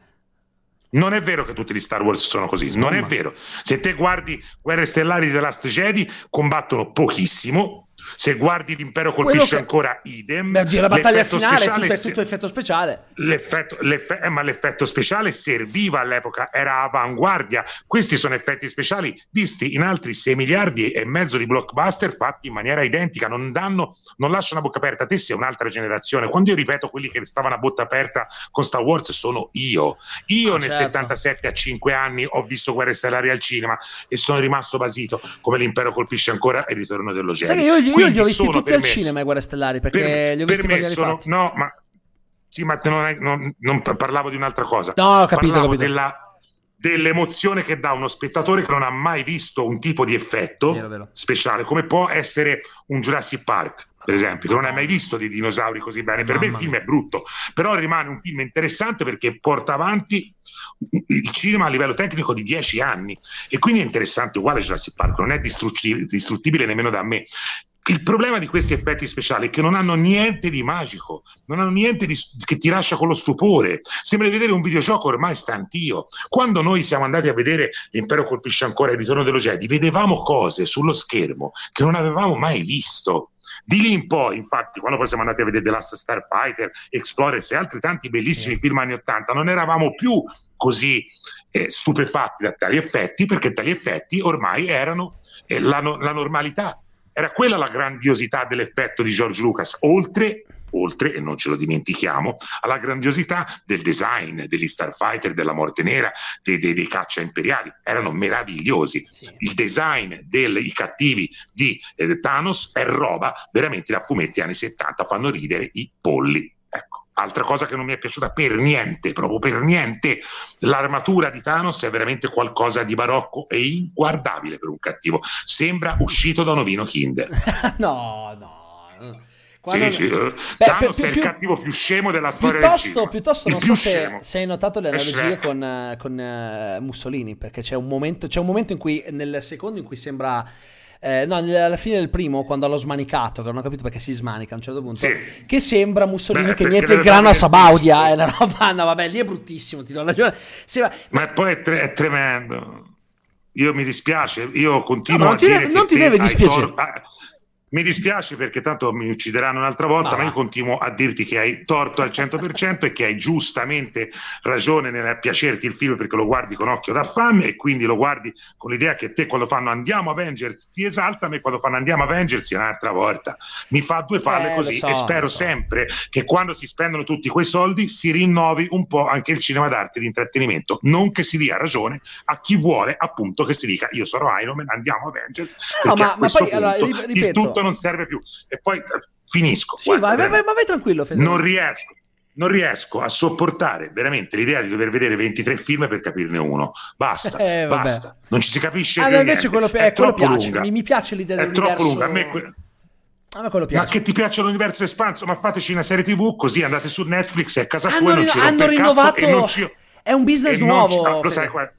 Non è vero che tutti gli Star Wars sono così, Insomma. non è vero. Se te guardi Guerre Stellari di The Last Jedi, combattono pochissimo, se guardi l'impero colpisce che... ancora idem. Beh, la battaglia finale è tutto, è tutto effetto speciale. L'effetto, l'effetto, eh, ma l'effetto speciale serviva all'epoca, era avanguardia. Questi sono effetti speciali visti in altri 6 miliardi e mezzo di blockbuster fatti in maniera identica. Non, danno, non lasciano a bocca aperta. Te sei un'altra generazione. Quando io ripeto quelli che stavano a bocca aperta con Star Wars, sono io. Io ah, nel certo. 77 a 5 anni ho visto Guerre Stellari al cinema e sono rimasto basito come l'impero colpisce ancora e il ritorno dello Jedi. Io, li ho visti tutti al me, cinema i Guerre Stellari perché per, li ho visti per me sono, No, ma sì, ma non, è, non, non, parlavo di un'altra cosa. No, ho capito, parlavo capito. Della, dell'emozione che dà uno spettatore che non ha mai visto un tipo di effetto vero, vero. speciale, come può essere un Jurassic Park per esempio, che non hai mai visto dei dinosauri così bene. Per Mamma me il film è brutto, però rimane un film interessante perché porta avanti il cinema a livello tecnico di dieci anni e quindi è interessante, uguale Jurassic Park, non è distruttibile nemmeno da me il problema di questi effetti speciali è che non hanno niente di magico, non hanno niente di, che ti lascia con lo stupore. Sembra di vedere un videogioco ormai stantio. Quando noi siamo andati a vedere L'impero colpisce ancora il ritorno dello Jedi, vedevamo cose sullo schermo che non avevamo mai visto. Di lì in poi, infatti, quando poi siamo andati a vedere The Last Starfighter, Explorers e altri tanti bellissimi sì. film anni 80, non eravamo più così eh, stupefatti da tali effetti, perché tali effetti ormai erano eh, la, no- la normalità era quella la grandiosità dell'effetto di George Lucas, oltre oltre, e non ce lo dimentichiamo, alla grandiosità del design degli Starfighter, della Morte Nera, dei, dei, dei caccia imperiali, erano meravigliosi. Sì. Il design dei cattivi di eh, Thanos è roba veramente da fumetti anni 70, fanno ridere i polli. Ecco. Altra cosa che non mi è piaciuta per niente, proprio per niente, l'armatura di Thanos è veramente qualcosa di barocco e inguardabile per un cattivo. Sembra uscito da un ovino Kinder. no, no. Quando... Sì, sì. Beh, Thanos più, è il più, cattivo più scemo della storia piuttosto, piuttosto non so se, se, hai notato le analogie con, con uh, Mussolini, perché c'è un, momento, c'è un momento in cui, nel secondo, in cui sembra eh, no, alla fine del primo, quando l'ho smanicato, che non ho capito perché si smanica a un certo punto, sì. che sembra Mussolini Beh, che mette il grano a Sabaudia. È una roba, no, vabbè, lì è bruttissimo, ti do ragione. Sembra... Ma poi è, tre- è, tremendo. Io mi dispiace, io continuo no, non ti, deve, non ti deve dispiacere. Tor- mi dispiace perché tanto mi uccideranno un'altra volta, no. ma io continuo a dirti che hai torto al 100% e che hai giustamente ragione nel piacerti il film perché lo guardi con occhio da fan e quindi lo guardi con l'idea che te quando fanno andiamo Avengers ti esalta, me quando fanno andiamo Avengers è un'altra volta. Mi fa due palle eh, così so, e spero so. sempre che quando si spendono tutti quei soldi si rinnovi un po' anche il cinema d'arte di intrattenimento, non che si dia ragione a chi vuole appunto che si dica io sono Iron Man, andiamo Avengers. No, ma, ma poi allora, ripeto, non serve più. E poi eh, finisco. Sì, vai, vai, vai, ma vai tranquillo. Federico. Non riesco. Non riesco a sopportare veramente l'idea di dover vedere 23 film per capirne uno. Basta, eh, basta. Non ci si capisce. Ah, invece quello, è, è quello piace. Mi, mi, piace l'idea è dell'universo. È troppo lunga. A me que- a me quello piace. Ma che ti piace l'universo espanso? Ma fateci una serie TV così andate su Netflix e a casa hanno sua non ci hanno rinnovato. Ci... È un business nuovo. Ci... Ah, lo sai qual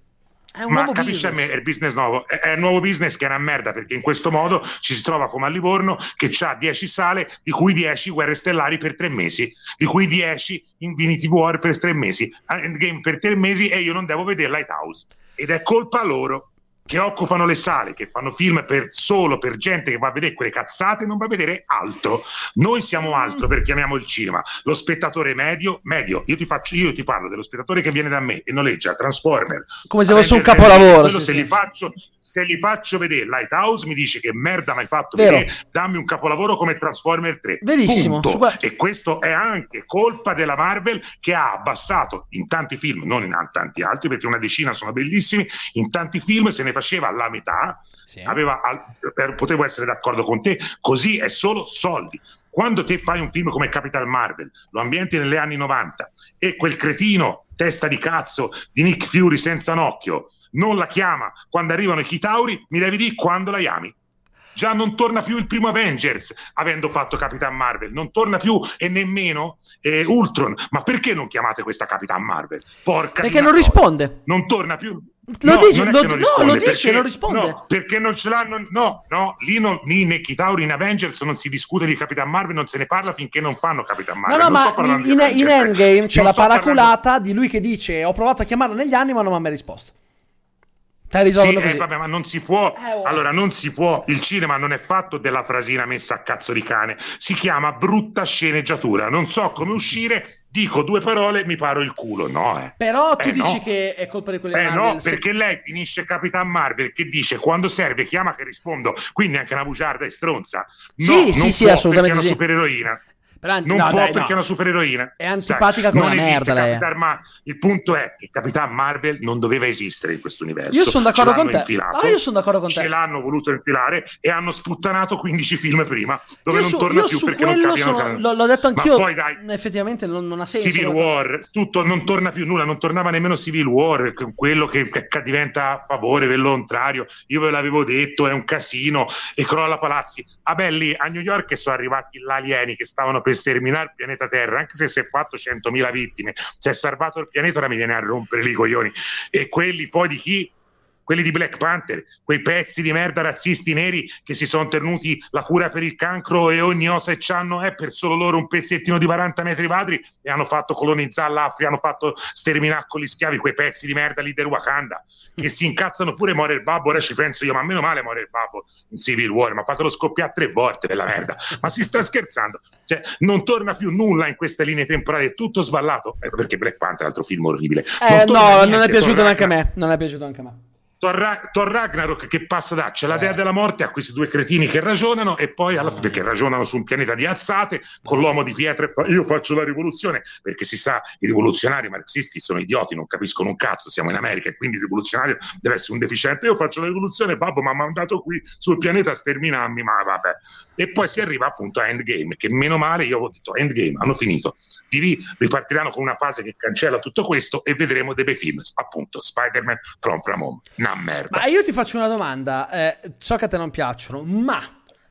è un Ma capisci a me, è il business nuovo, è, è un nuovo business che è una merda perché in questo modo ci si trova come a Livorno che ha 10 sale, di cui 10 guerre stellari per tre mesi, di cui 10 Infinity War per tre mesi, Endgame per tre mesi e io non devo vedere Lighthouse. Ed è colpa loro che occupano le sale, che fanno film per, solo per gente che va a vedere quelle cazzate non va a vedere altro. Noi siamo altro perché amiamo il cinema. Lo spettatore medio, medio, io ti, faccio, io ti parlo dello spettatore che viene da me e noleggia Transformer. Come se fosse un capolavoro. Quello sì, se, sì. Li faccio, se li faccio vedere Lighthouse mi dice che merda mi hai fatto Vero. vedere, dammi un capolavoro come Transformer 3. Verissimo. Punto. E questo è anche colpa della Marvel che ha abbassato in tanti film, non in tanti altri perché una decina sono bellissimi, in tanti film se ne faceva la metà, sì. aveva, potevo essere d'accordo con te, così è solo soldi. Quando te fai un film come Capital Marvel, lo ambienti negli anni 90 e quel cretino testa di cazzo di Nick Fury senza un occhio non la chiama quando arrivano i Chitauri, mi devi dire quando la chiami già non torna più il primo Avengers avendo fatto Capitan Marvel, non torna più e nemmeno eh, Ultron. Ma perché non chiamate questa Capitan Marvel? Porca Perché non risponde. Non torna più. Lo no, dice, lo, no, lo dice, perché, non risponde. No, perché non ce l'hanno. No, no, lì non, lì nei Chitauri in Avengers non si discute di Capitan Marvel, non se ne parla finché non fanno Capitan Marvel. No, no, ma in, in, Endgame c'è la paraculata parlando... di lui che dice: Ho provato a chiamarlo negli anni, ma non mi ha mai risposto. Sì, eh, vabbè, ma non si può. Eh, oh. Allora, non si può. Il cinema non è fatto della frasina messa a cazzo di cane. Si chiama brutta sceneggiatura. Non so come uscire. Dico due parole, mi paro il culo. No, eh. Però tu eh, dici no. che è colpa di quelle Eh no, se... perché lei finisce Capitan Marvel che dice quando serve chiama che rispondo. Quindi anche una bugiarda è stronza. No, sì, sì, sì, assolutamente. Perché è una supereroina. Però, non no, può dai, perché no. è una supereroina. È antipatica Sai, come la merda lei. Mar- il punto è che Capitan Marvel non doveva esistere in questo universo. Io sono d'accordo con te. Ah, io sono d'accordo con te. Ce l'hanno voluto infilare e hanno sputtanato 15 film prima, dove io non su, torna più perché non capiano sono, l'ho detto anch'io. Ma poi dai, effettivamente non, non ha senso. Civil War, tutto non torna più nulla, non tornava nemmeno Civil War, quello che, che diventa a favore del contrario. Io ve l'avevo detto, è un casino e crolla palazzi. Ah beh, lì a New York sono arrivati gli alieni che stavano per sterminare il pianeta Terra, anche se si è fatto 100.000 vittime, si è salvato il pianeta, ora mi viene a rompere i coglioni. E quelli poi di chi? Quelli di Black Panther, quei pezzi di merda razzisti neri che si sono tenuti la cura per il cancro e ogni osa e c'hanno è per solo loro un pezzettino di 40 metri quadri e hanno fatto colonizzare l'Africa, hanno fatto sterminare con gli schiavi quei pezzi di merda lì del Wakanda che si incazzano pure muore il babbo, ora ci penso io, ma meno male muore il babbo in Civil War, ma fatelo scoppiare tre volte della merda, ma si sta scherzando, cioè non torna più nulla in queste linee temporali, è tutto sballato, eh, perché Black Panther è un altro film orribile. Eh, non no, niente, non è piaciuto neanche a me, non è piaciuto anche a me. Thor, Thor Ragnarok che passa da c'è la dea eh. della morte a questi due cretini che ragionano e poi alla fine che ragionano su un pianeta di alzate con l'uomo di pietra e fa io faccio la rivoluzione perché si sa i rivoluzionari marxisti sono idioti non capiscono un cazzo siamo in America e quindi il rivoluzionario deve essere un deficiente. Io faccio la rivoluzione babbo mi ha mandato qui sul pianeta a sterminarmi ma vabbè. E poi si arriva appunto a Endgame che meno male io ho detto Endgame hanno finito. TV ripartiranno con una fase che cancella tutto questo e vedremo dei bei film appunto Spider-Man From From Home una merda. Ma io ti faccio una domanda, eh, so che a te non piacciono, ma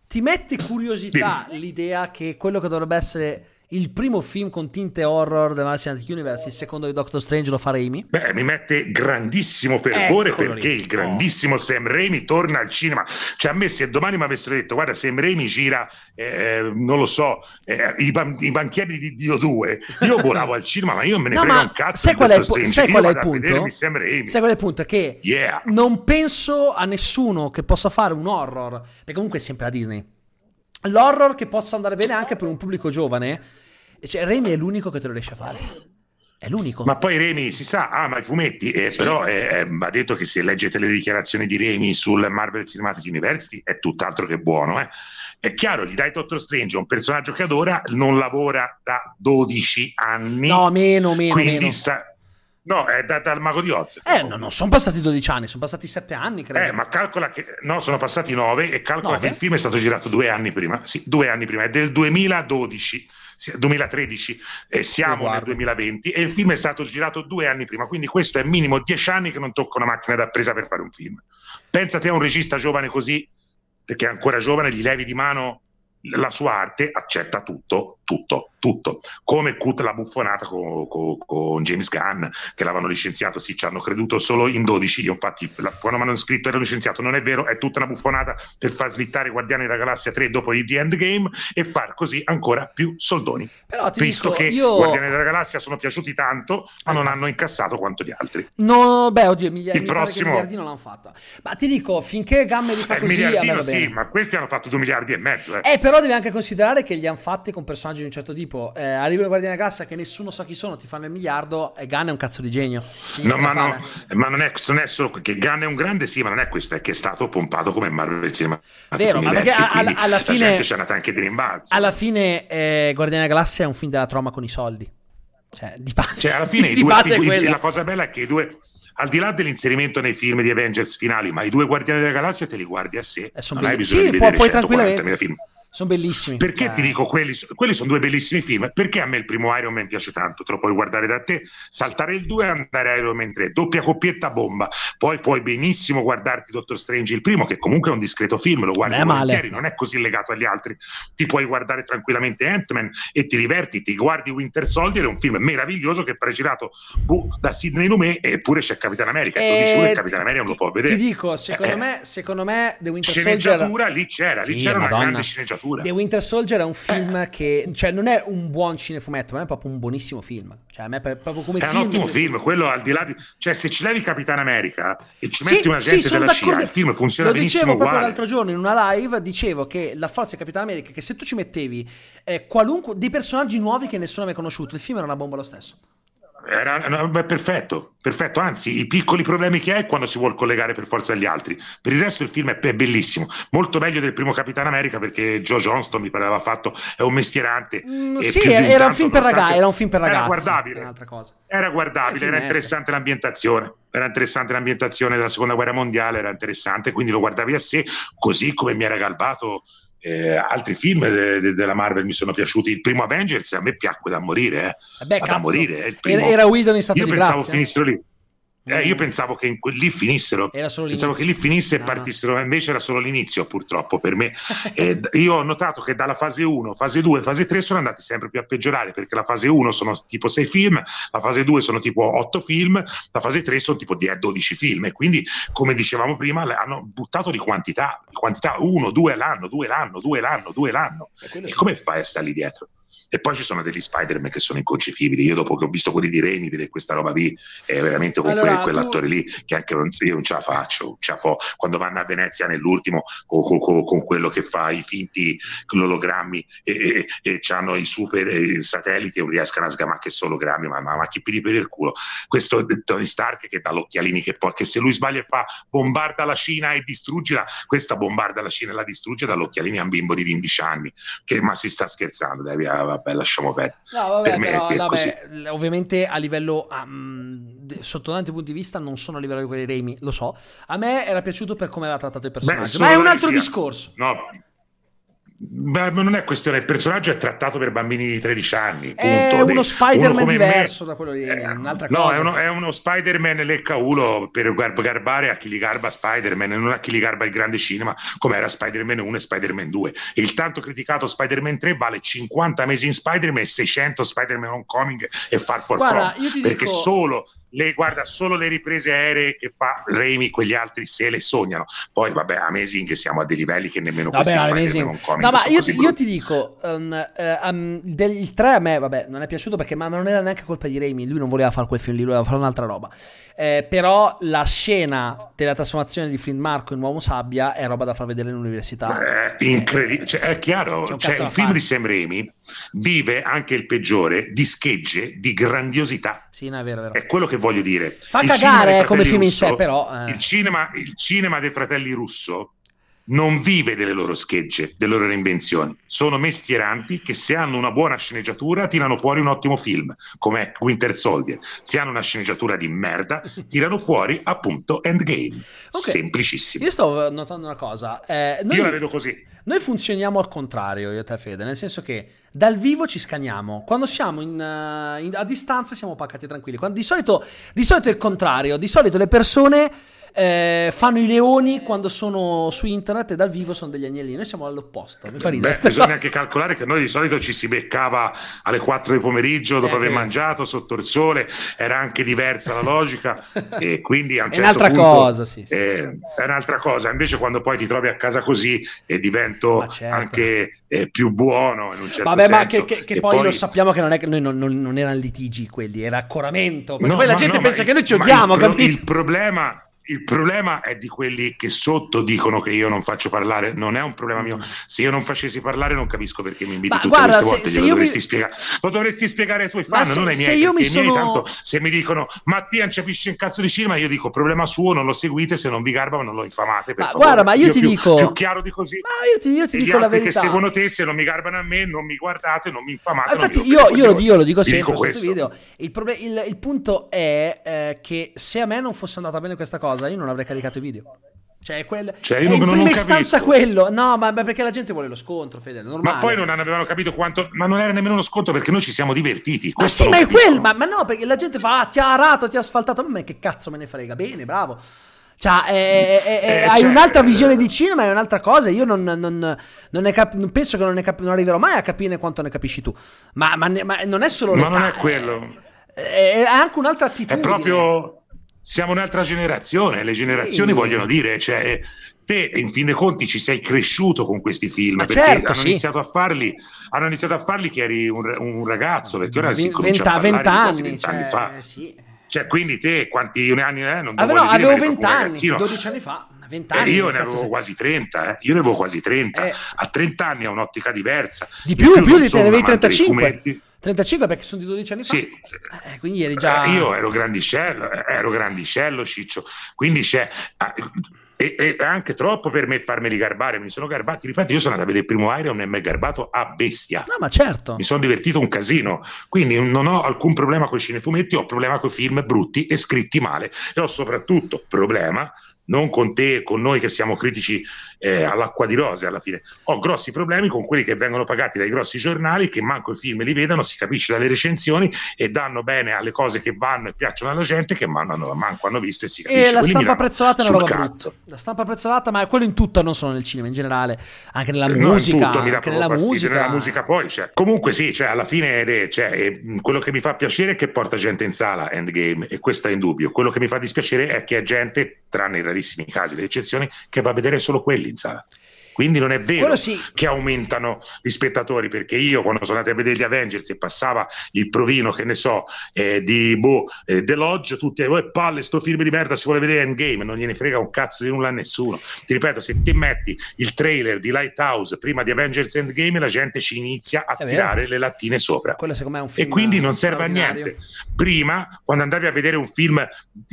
ti mette curiosità Dimmi. l'idea che quello che dovrebbe essere il primo film con tinte horror della Cinematic Universe, il secondo di Doctor Strange lo fa Raimi? Beh, mi mette grandissimo fervore Eccolo perché lì. il grandissimo oh. Sam Raimi torna al cinema. Cioè a me se domani mi avessero detto guarda Sam Raimi gira, eh, non lo so, eh, i, ban- i, banchieri di Dio 2, io volavo al cinema ma io me ne no, frega un cazzo sai qual, è, po- sai qual è il punto? Sai qual è il punto? Che yeah. non penso a nessuno che possa fare un horror, perché comunque è sempre la Disney. L'horror che possa andare bene anche per un pubblico giovane cioè, Remy è l'unico che te lo riesce a fare. È l'unico. Ma poi Remy si sa, ama i fumetti, eh, sì. però eh, ha detto che se leggete le dichiarazioni di Remy sul Marvel Cinematic University è tutt'altro che buono. Eh. È chiaro, gli dai Doctor Strange, un personaggio che adora, non lavora da 12 anni. No, meno, meno. Quindi meno. Sa- No, è da, dal Mago di Oz. Eh, no, non sono passati 12 anni, sono passati 7 anni, credo. Eh, ma calcola che... No, sono passati 9 e calcola 9? che il film è stato girato due anni prima. Sì, due anni prima, è del 2012. 2013 eh, siamo nel 2020 e il film è stato girato due anni prima, quindi questo è minimo dieci anni che non tocca una macchina da presa per fare un film. Pensate a un regista giovane così, perché è ancora giovane, gli levi di mano la sua arte, accetta tutto, tutto, tutto. Come Cut la buffonata con, con, con, James Gunn, che l'avevano licenziato, sì, ci hanno creduto solo in 12. Io, infatti, la, quando mi hanno scritto era licenziato, non è vero, è tutta una buffonata per far slittare Guardiani della Galassia 3 dopo The Endgame e far così ancora più soldoni. Però Visto dico, che io... Guardiani della Galassia sono piaciuti tanto, ma ah, non cazzo. hanno incassato quanto gli altri. No, beh, oddio, migliaia, il prossimo... miliardi non l'hanno fatto. Ma ti dico, finché Gamme li fa eh, così, miliardino sì, ma questi hanno fatto 2 miliardi e mezzo. Eh, eh però devi anche considerare che li hanno fatti con personaggi di un certo tipo. Eh, arrivano i Guardiani della Galassia che nessuno sa chi sono, ti fanno il miliardo e Gunn è un cazzo di genio. No, ma, no, ma non, è, non, è, solo che Gunn è un grande, sì, ma non è questo, è che è stato pompato come Marvel Cinema. Vero, ma perché alla, alla fine c'è andata anche di rimbalzo. Alla fine eh, Guardiani della Galassia è un film della troma con i soldi. Cioè, di base. Cioè, alla fine di, i due, i, la cosa bella è che i due al di là dell'inserimento nei film di Avengers finali, ma i due Guardiani della Galassia te li guardi a sé. Eh, non hai bisogno sì, di vedere puoi, puoi film. Sono bellissimi. Perché eh. ti dico, quelli, quelli, sono due bellissimi film. Perché a me il primo Iron Man piace tanto? Te lo puoi guardare da te, saltare il 2 e andare a Iron Man 3, doppia coppietta bomba. Poi puoi benissimo guardarti Doctor Strange il primo, che comunque è un discreto film, lo guardi volentieri, non è così legato agli altri. Ti puoi guardare tranquillamente Ant-Man e ti diverti, ti guardi Winter Soldier, è un film meraviglioso che è girato boh, da Sidney Lumet, eppure c'è Capitan America. E, tu dici, Capitan America non lo può vedere. Ti dico, secondo, eh, me, secondo me The Winter sceneggiatura Soldier... lì c'era, lì c'era Madonna. una grande sceneggiatura sceneggiatura. The Winter Soldier è un film eh. che, cioè, non è un buon cinefumetto, ma è proprio un buonissimo film. Cioè, a me è proprio come è film. È un ottimo film, quello al di là di. Cioè, se ci levi Capitan America e ci metti sì, un agente sì, della CIA, il film funziona Lo benissimo. Dicevo proprio l'altro giorno in una live, dicevo che la forza di Capitan America, che se tu ci mettevi eh, qualunque dei personaggi nuovi che nessuno aveva conosciuto, il film era una bomba lo stesso. Era, no, beh, perfetto, perfetto, anzi i piccoli problemi che hai quando si vuole collegare per forza agli altri. Per il resto il film è, è bellissimo, molto meglio del primo Capitan America perché Joe Johnston mi pareva fatto, è un mestierante. Mm, sì, era un, film per ragazzi, era un film per ragazzi. Era guardabile, era, guardabile, era interessante l'ambientazione, era interessante l'ambientazione della seconda guerra mondiale, era interessante, quindi lo guardavi a sé, così come mi era galbato eh, altri film de- de- della Marvel mi sono piaciuti. Il primo Avengers a me piacque da morire. Eh. Beh, da morire primo... Era Whedon in stato Io di pensavo grazia. finissero lì. Eh, io pensavo che que- lì finissero. Pensavo che lì finisse no, e partissero, no. invece era solo l'inizio, purtroppo per me. eh, io ho notato che dalla fase 1, fase 2 fase 3 sono andati sempre più a peggiorare perché la fase 1 sono tipo 6 film, la fase 2 sono tipo 8 film, la fase 3 sono tipo 12 film. E quindi, come dicevamo prima, hanno buttato di quantità, di quantità 1, 2 l'anno, 2 l'anno, 2 l'anno, 2 l'anno. E, e come fai a stare lì dietro? E poi ci sono degli Spider-Man che sono inconcepibili. Io dopo che ho visto quelli di Raimi, vedere questa roba lì, è veramente con allora, quel, quell'attore tu... lì che anche io non ce la faccio, ce la fo. Quando vanno a Venezia nell'ultimo con, con, con quello che fa i finti ologrammi e, e, e hanno i super eh, satelliti e non riescono a sgamare che sono ologrammi, ma, ma, ma chi pili per il culo. Questo Tony Stark che dà l'occhialini che poi che se lui sbaglia e fa bombarda la Cina e distruggila, questa bombarda la Cina e la distrugge dall'occhialini a un bimbo di 15 anni. Che, ma si sta scherzando, devi, vabbè, lasciamo perdere. No, vabbè, per però, vabbè, ovviamente a livello, um, sotto tanti punti di vista, non sono a livello di quelli Raimi, lo so. A me era piaciuto per come aveva trattato il personaggio, Beh, ma è un altro discorso. No, ma non è questione, il personaggio è trattato per bambini di 13 anni. È punto. uno Spider-Man uno diverso me, da quello di eh, un'altra no, cosa. No, è uno, è uno Spider-Man lecca-ulo per garbare a chi gli garba Spider-Man e non a chi gli garba il grande cinema, come era Spider-Man 1 e Spider-Man 2. E il tanto criticato Spider-Man 3 vale 50 mesi in Spider-Man e 600 Spider-Man Homecoming e Far For Guarda, From. Perché dico... solo le guarda solo le riprese aeree che fa Raimi, quegli altri se le sognano. Poi, vabbè, Amazing siamo a dei livelli che nemmeno vabbè, questi non No, ma io ti, io ti, dico, um, uh, um, del 3 a me, vabbè, non è piaciuto perché ma non era neanche colpa di Raimi, lui non voleva fare quel film lì, voleva fare un'altra roba. Eh, però la scena della trasformazione di Flint Marco in uomo sabbia è roba da far vedere all'università. Eh, incredibile, cioè, è chiaro, cioè, il film di Sam Raimi vive anche il peggiore di schegge di grandiosità. Sì, no, è vero, è vero. È quello che voglio dire. Fa cagare come film in sé, però. Eh. Il, cinema, il cinema dei fratelli Russo non vive delle loro schegge, delle loro invenzioni. Sono mestieranti che se hanno una buona sceneggiatura tirano fuori un ottimo film, come Winter Soldier. Se hanno una sceneggiatura di merda, tirano fuori appunto Endgame. Okay. Semplicissimo. Io sto notando una cosa. Eh, noi, Io la vedo così. Noi funzioniamo al contrario, io e te Fede, nel senso che dal vivo ci scaniamo, quando siamo in, uh, in, a distanza siamo pacati e tranquilli. Quando, di, solito, di solito è il contrario, di solito le persone eh, fanno i leoni quando sono su internet e dal vivo sono degli agnellini. Noi siamo all'opposto. Mi fa Beh, bisogna anche calcolare che noi di solito ci si beccava alle 4 del pomeriggio dopo eh, aver mangiato sotto il sole, era anche diversa la logica e quindi a un certo un'altra punto, cosa, sì, sì. Eh, è un'altra cosa. Invece quando poi ti trovi a casa così e divento certo. anche eh, più buono in un certo Vabbè, senso. ma che, che, che poi, poi, lo sappiamo che non, è, che noi non, non, non erano litigi quelli, era accoramento. No, poi la gente no, pensa che noi ci odiamo, il, capito? Il problema il problema è di quelli che sotto dicono che io non faccio parlare, non è un problema mio. Se io non facessi parlare, non capisco perché mi inviti Ma tutte guarda, queste volte. Se, se lo, dovresti mi... spiegare. lo dovresti spiegare ai tuoi fan, se, non ai miei. Io mi sono... miei, tanto, se mi dicono Mattia non capisce un cazzo di cinema, io dico problema suo, non lo seguite. Se non vi garba, non lo infamate. ma favore. guarda, ma io, io ti più, dico. Più chiaro di così. Ma io ti, io ti dico la verità. Che secondo te, se non mi garbano a me, non mi guardate, non mi infamate. Ma infatti, io, io, io, lo dico sempre dico video. Il, proble- il, il, punto è eh, che se a me non fosse andata bene questa cosa, io non avrei caricato i video. Cioè, quel... cioè io è in prima istanza quello. No, ma perché la gente vuole lo scontro, Fede, Ma poi non avevano capito quanto... Ma non era nemmeno uno scontro perché noi ci siamo divertiti. Ma sì, ma è quello. Ma, ma, no, perché la gente fa, ah, ti ha arato, ti ha asfaltato. Ma che cazzo me ne frega? Bene, bravo. Cioè, è, è, è, eh, hai cioè, un'altra visione di cinema, è un'altra cosa. Io non, non, non, cap- penso che non, ne cap- non arriverò mai a capire quanto ne capisci tu. Ma, ma, ma non è solo Ma non è quello. È, anche un'altra attitudine. È proprio siamo un'altra generazione, le generazioni sì. vogliono dire, cioè, te in fin dei conti ci sei cresciuto con questi film Ma perché certo, hanno, sì. iniziato a farli, hanno iniziato a farli che eri un, un ragazzo, perché ora si comincia 20, a parlare 20 anni, 20 anni cioè, fa. Sì. Cioè, quindi te quanti anni eh, non avevo, dire, avevo 20 anni, 12 anni fa. 20 anni, eh, io ne avevo quasi 30, eh. io ne avevo quasi 30. Eh. A 30 anni ho un'ottica diversa. Di più, più, più di te ne avevi 35. 35 perché sono di 12 anni fa. Sì. Eh, quindi eri già... Eh, io ero grandicello, eh, ero grandicello, Ciccio. Quindi c'è... E, e, anche troppo per me farmeli garbare, mi sono garbati, ripeto, io sono andato a vedere il primo Iron e mi è garbato a bestia. No, ma certo. Mi sono divertito un casino, quindi non ho alcun problema con i cinefumetti, ho problema con i film brutti e scritti male e ho soprattutto problema non con te, con noi che siamo critici eh, all'acqua di rose alla fine. Ho grossi problemi con quelli che vengono pagati dai grossi giornali, che manco i film li vedono, si capisce dalle recensioni e danno bene alle cose che vanno e piacciono alla gente, che mandano, manco hanno visto e si capisce. E la stampa prezzolata è una roba brutta. La stampa prezzolata, ma quello in tutto, non solo nel cinema, in generale, anche nella no, musica. Tutto, anche nella musica. Nella musica poi, cioè. comunque sì, cioè, alla fine cioè, quello che mi fa piacere è che porta gente in sala Endgame e questo è indubbio. Quello che mi fa dispiacere è che è gente, tranne i rarissimi casi, le eccezioni, che va a vedere solo quelli in sala. Quindi non è vero sì. che aumentano gli spettatori, perché io quando sono andato a vedere gli Avengers e passava il provino, che ne so, eh, di boh, eh, The Lodge, tutti, oh, palle, sto film di merda, si vuole vedere Endgame, non gliene frega un cazzo di nulla a nessuno. Ti ripeto, se ti metti il trailer di Lighthouse prima di Avengers Endgame, la gente ci inizia a tirare le lattine sopra. e quindi non serve a niente. Prima, quando andavi a vedere un film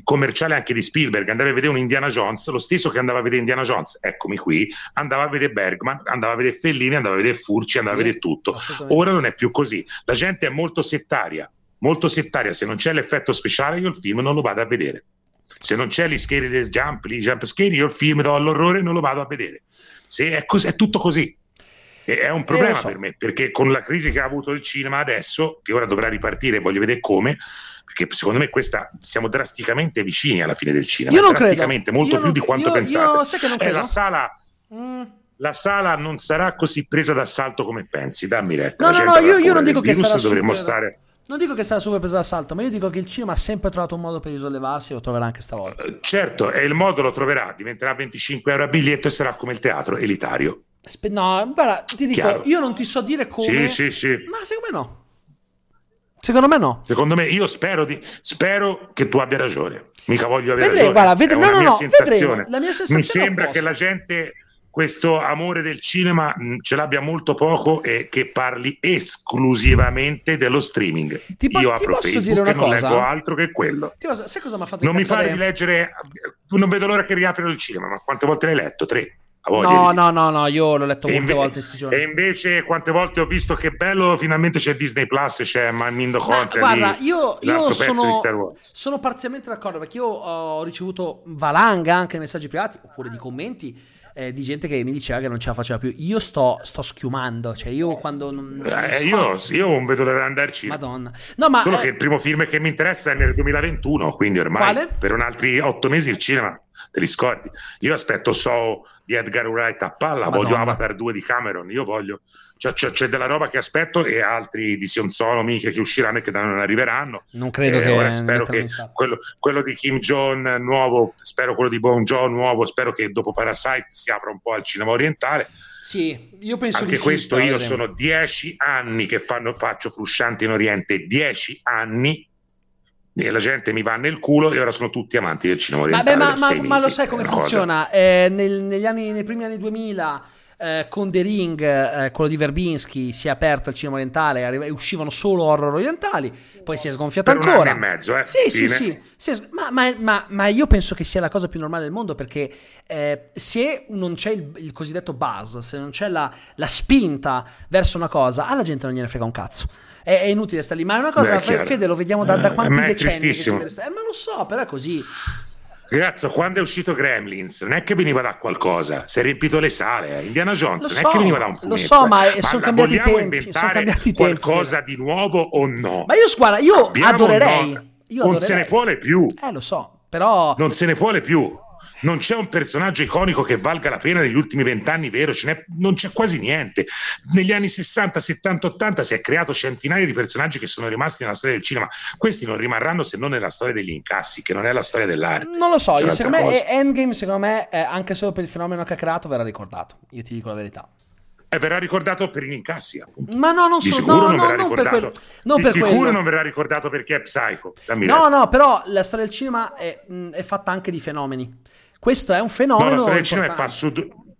commerciale anche di Spielberg, andavi a vedere un Indiana Jones, lo stesso che andava a vedere Indiana Jones, eccomi qui, andava a vedere Bergman, andava a vedere Fellini, andava a vedere Furci, andava sì, a vedere tutto. Ora non è più così. La gente è molto settaria, molto settaria. Se non c'è l'effetto speciale, io il film non lo vado a vedere. Se non c'è gli scary del jump, gli jump scary, io il film do all'orrore e non lo vado a vedere. Se è, così, è tutto così. E è un problema so. per me, perché con la crisi che ha avuto il cinema adesso, che ora dovrà ripartire, voglio vedere come, perché secondo me questa siamo drasticamente vicini alla fine del cinema. Io non drasticamente, credo. molto io più non, di quanto io, pensate. Io, sai che non credo. È la sala. Mm la sala non sarà così presa d'assalto come pensi, dammi retta. No, no, no, io, io non dico che sarà dovremmo super... stare... Non dico che sarà super presa d'assalto, ma io dico che il cinema ha sempre trovato un modo per risollevarsi e lo troverà anche stavolta. Uh, certo, e il modo lo troverà, diventerà 25 euro a biglietto e sarà come il teatro elitario. No, guarda, ti dico, Chiaro. io non ti so dire come... Sì, sì, sì. Ma secondo me no. Secondo me no. Secondo me, io spero, di, spero che tu abbia ragione. Mica voglio avere vedremo, ragione. Guarda, vedremo, no, no, no, vedremo. La mia sensazione Mi sembra che la gente questo amore del cinema mh, ce l'abbia molto poco e che parli esclusivamente dello streaming. Ti po- Io apro Facebook dire una e non cosa? leggo altro che quello. Posso, sai cosa mi ha fatto Non mi fare di leggere, non vedo l'ora che riaprino il cinema, ma quante volte l'hai letto? Tre. No, no, no, no, io l'ho letto molte inve- volte questi giorni. E invece quante volte ho visto che bello, finalmente c'è Disney Plus, c'è Manindo Contra. Guarda, lì, io, io sono, sono parzialmente d'accordo perché io ho ricevuto valanga anche messaggi privati oppure di commenti eh, di gente che mi diceva che non ce la faceva più. Io sto, sto schiumando, cioè io quando non, eh, io, io, non vedo di andarci. Madonna. No, ma, Solo eh... che il primo film che mi interessa è nel 2021, quindi ormai Quale? per un altri otto mesi il cinema te li scordi. Io aspetto So di Edgar Wright a palla, Madonna. voglio Avatar 2 di Cameron, io voglio c'è, c'è, c'è, della roba che aspetto e altri di Sion Sonomi che, che usciranno e che non arriveranno. Non credo eh, che ora spero che quello, quello, di Kim Jong nuovo, spero quello di Bon John nuovo, spero che dopo Parasite si apra un po' al cinema orientale. Sì, io penso Anche che questo sì, io sono dieci anni che fanno, faccio Frusciante in Oriente, dieci anni e la gente mi va nel culo e ora sono tutti amanti del cinema orientale. Vabbè, ma, ma, ma lo sai come funziona? Eh, nel, negli anni, nei primi anni 2000 eh, con The Ring, eh, quello di Verbinski, si è aperto il cinema orientale e uscivano solo horror orientali, poi si è sgonfiato per ancora. Un anno e mezzo, eh? Sì, sì, sì, sì. Ma, ma, ma, ma, io penso che sia la cosa più normale del mondo perché eh, se non c'è il, il, cosiddetto buzz, se non c'è la, la, spinta verso una cosa, alla gente non gliene frega un cazzo. È, è inutile stare lì, ma è una cosa, Beh, Fede, lo vediamo da, da quanti decenni. Che eh, ma lo so, però è così. Ragazzo, quando è uscito Gremlins, non è che veniva da qualcosa, si è riempito le sale. Eh. Indiana Jones lo non so, è che veniva da un fumetto. Lo so, ma eh. sono cambiati i tempi. Sono cambiati qualcosa tempi. di nuovo o no? Ma io, guarda, io Abbiamo adorerei. No. Io non adorerei. se ne vuole più. Eh, lo so, però. Non se ne vuole più non c'è un personaggio iconico che valga la pena negli ultimi vent'anni, vero? non c'è quasi niente. Negli anni 60, 70, 80 si è creato centinaia di personaggi che sono rimasti nella storia del cinema. Questi non rimarranno se non nella storia degli incassi, che non è la storia dell'arte. Non lo so, io, secondo me Endgame, secondo me, anche solo per il fenomeno che ha creato, verrà ricordato. Io ti dico la verità. E verrà ricordato per gli incassi, appunto. Ma no, non so, sicuro no, non no, verrà non ricordato. per, quel, non di sicuro quello. non verrà ricordato perché è Psycho. No, detto. no, però la storia del cinema è, è fatta anche di fenomeni. Questo è un fenomeno. No, la storia del cinema è su,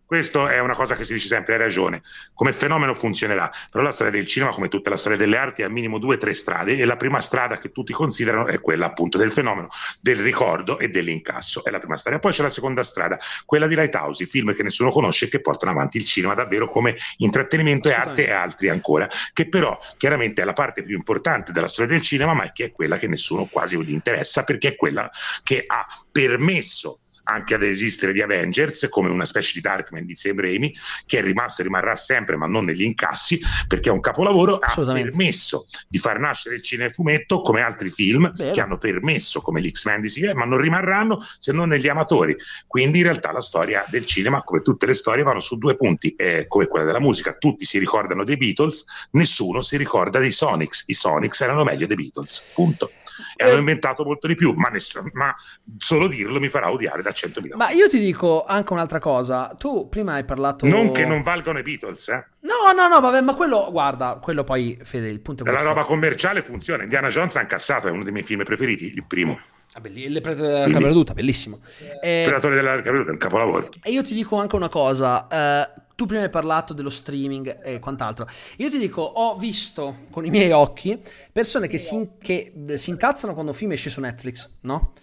questo è una cosa che si dice sempre, hai ragione. Come fenomeno funzionerà, però la storia del cinema, come tutta la storia delle arti, ha minimo due o tre strade e la prima strada che tutti considerano è quella appunto del fenomeno del ricordo e dell'incasso. È la prima strada. Poi c'è la seconda strada, quella di Lighthouse, i film che nessuno conosce e che portano avanti il cinema davvero come intrattenimento e arte e altri ancora, che però chiaramente è la parte più importante della storia del cinema, ma che è quella che nessuno quasi gli interessa perché è quella che ha permesso anche ad esistere di Avengers come una specie di Darkman di Sam Raimi che è rimasto e rimarrà sempre ma non negli incassi perché è un capolavoro ha permesso di far nascere il cinefumetto come altri film Vero. che hanno permesso come l'X-Men di Siga ma non rimarranno se non negli amatori. Quindi in realtà la storia del cinema come tutte le storie vanno su due punti eh, come quella della musica. Tutti si ricordano dei Beatles nessuno si ricorda dei Sonics. I Sonics erano meglio dei Beatles punto. E hanno eh. inventato molto di più, ma, nessuno, ma, solo dirlo mi farà odiare da 100.000. Ma io ti dico anche un'altra cosa. Tu prima hai parlato. Non che non valgano i Beatles, eh? No, no, no, vabbè, ma quello, guarda, quello poi, Fede, il punto è questo. La roba commerciale funziona. Indiana Jones ha incassato, è uno dei miei film preferiti, il primo. Ah, il Predatore della Capra Perduta, bellissimo. Eh, Predatore della Capra Perduta è un capolavoro. E io ti dico anche una cosa. Eh, tu prima hai parlato dello streaming e quant'altro. Io ti dico, ho visto con i miei occhi persone che si, che si incazzano quando un film esce su Netflix, no?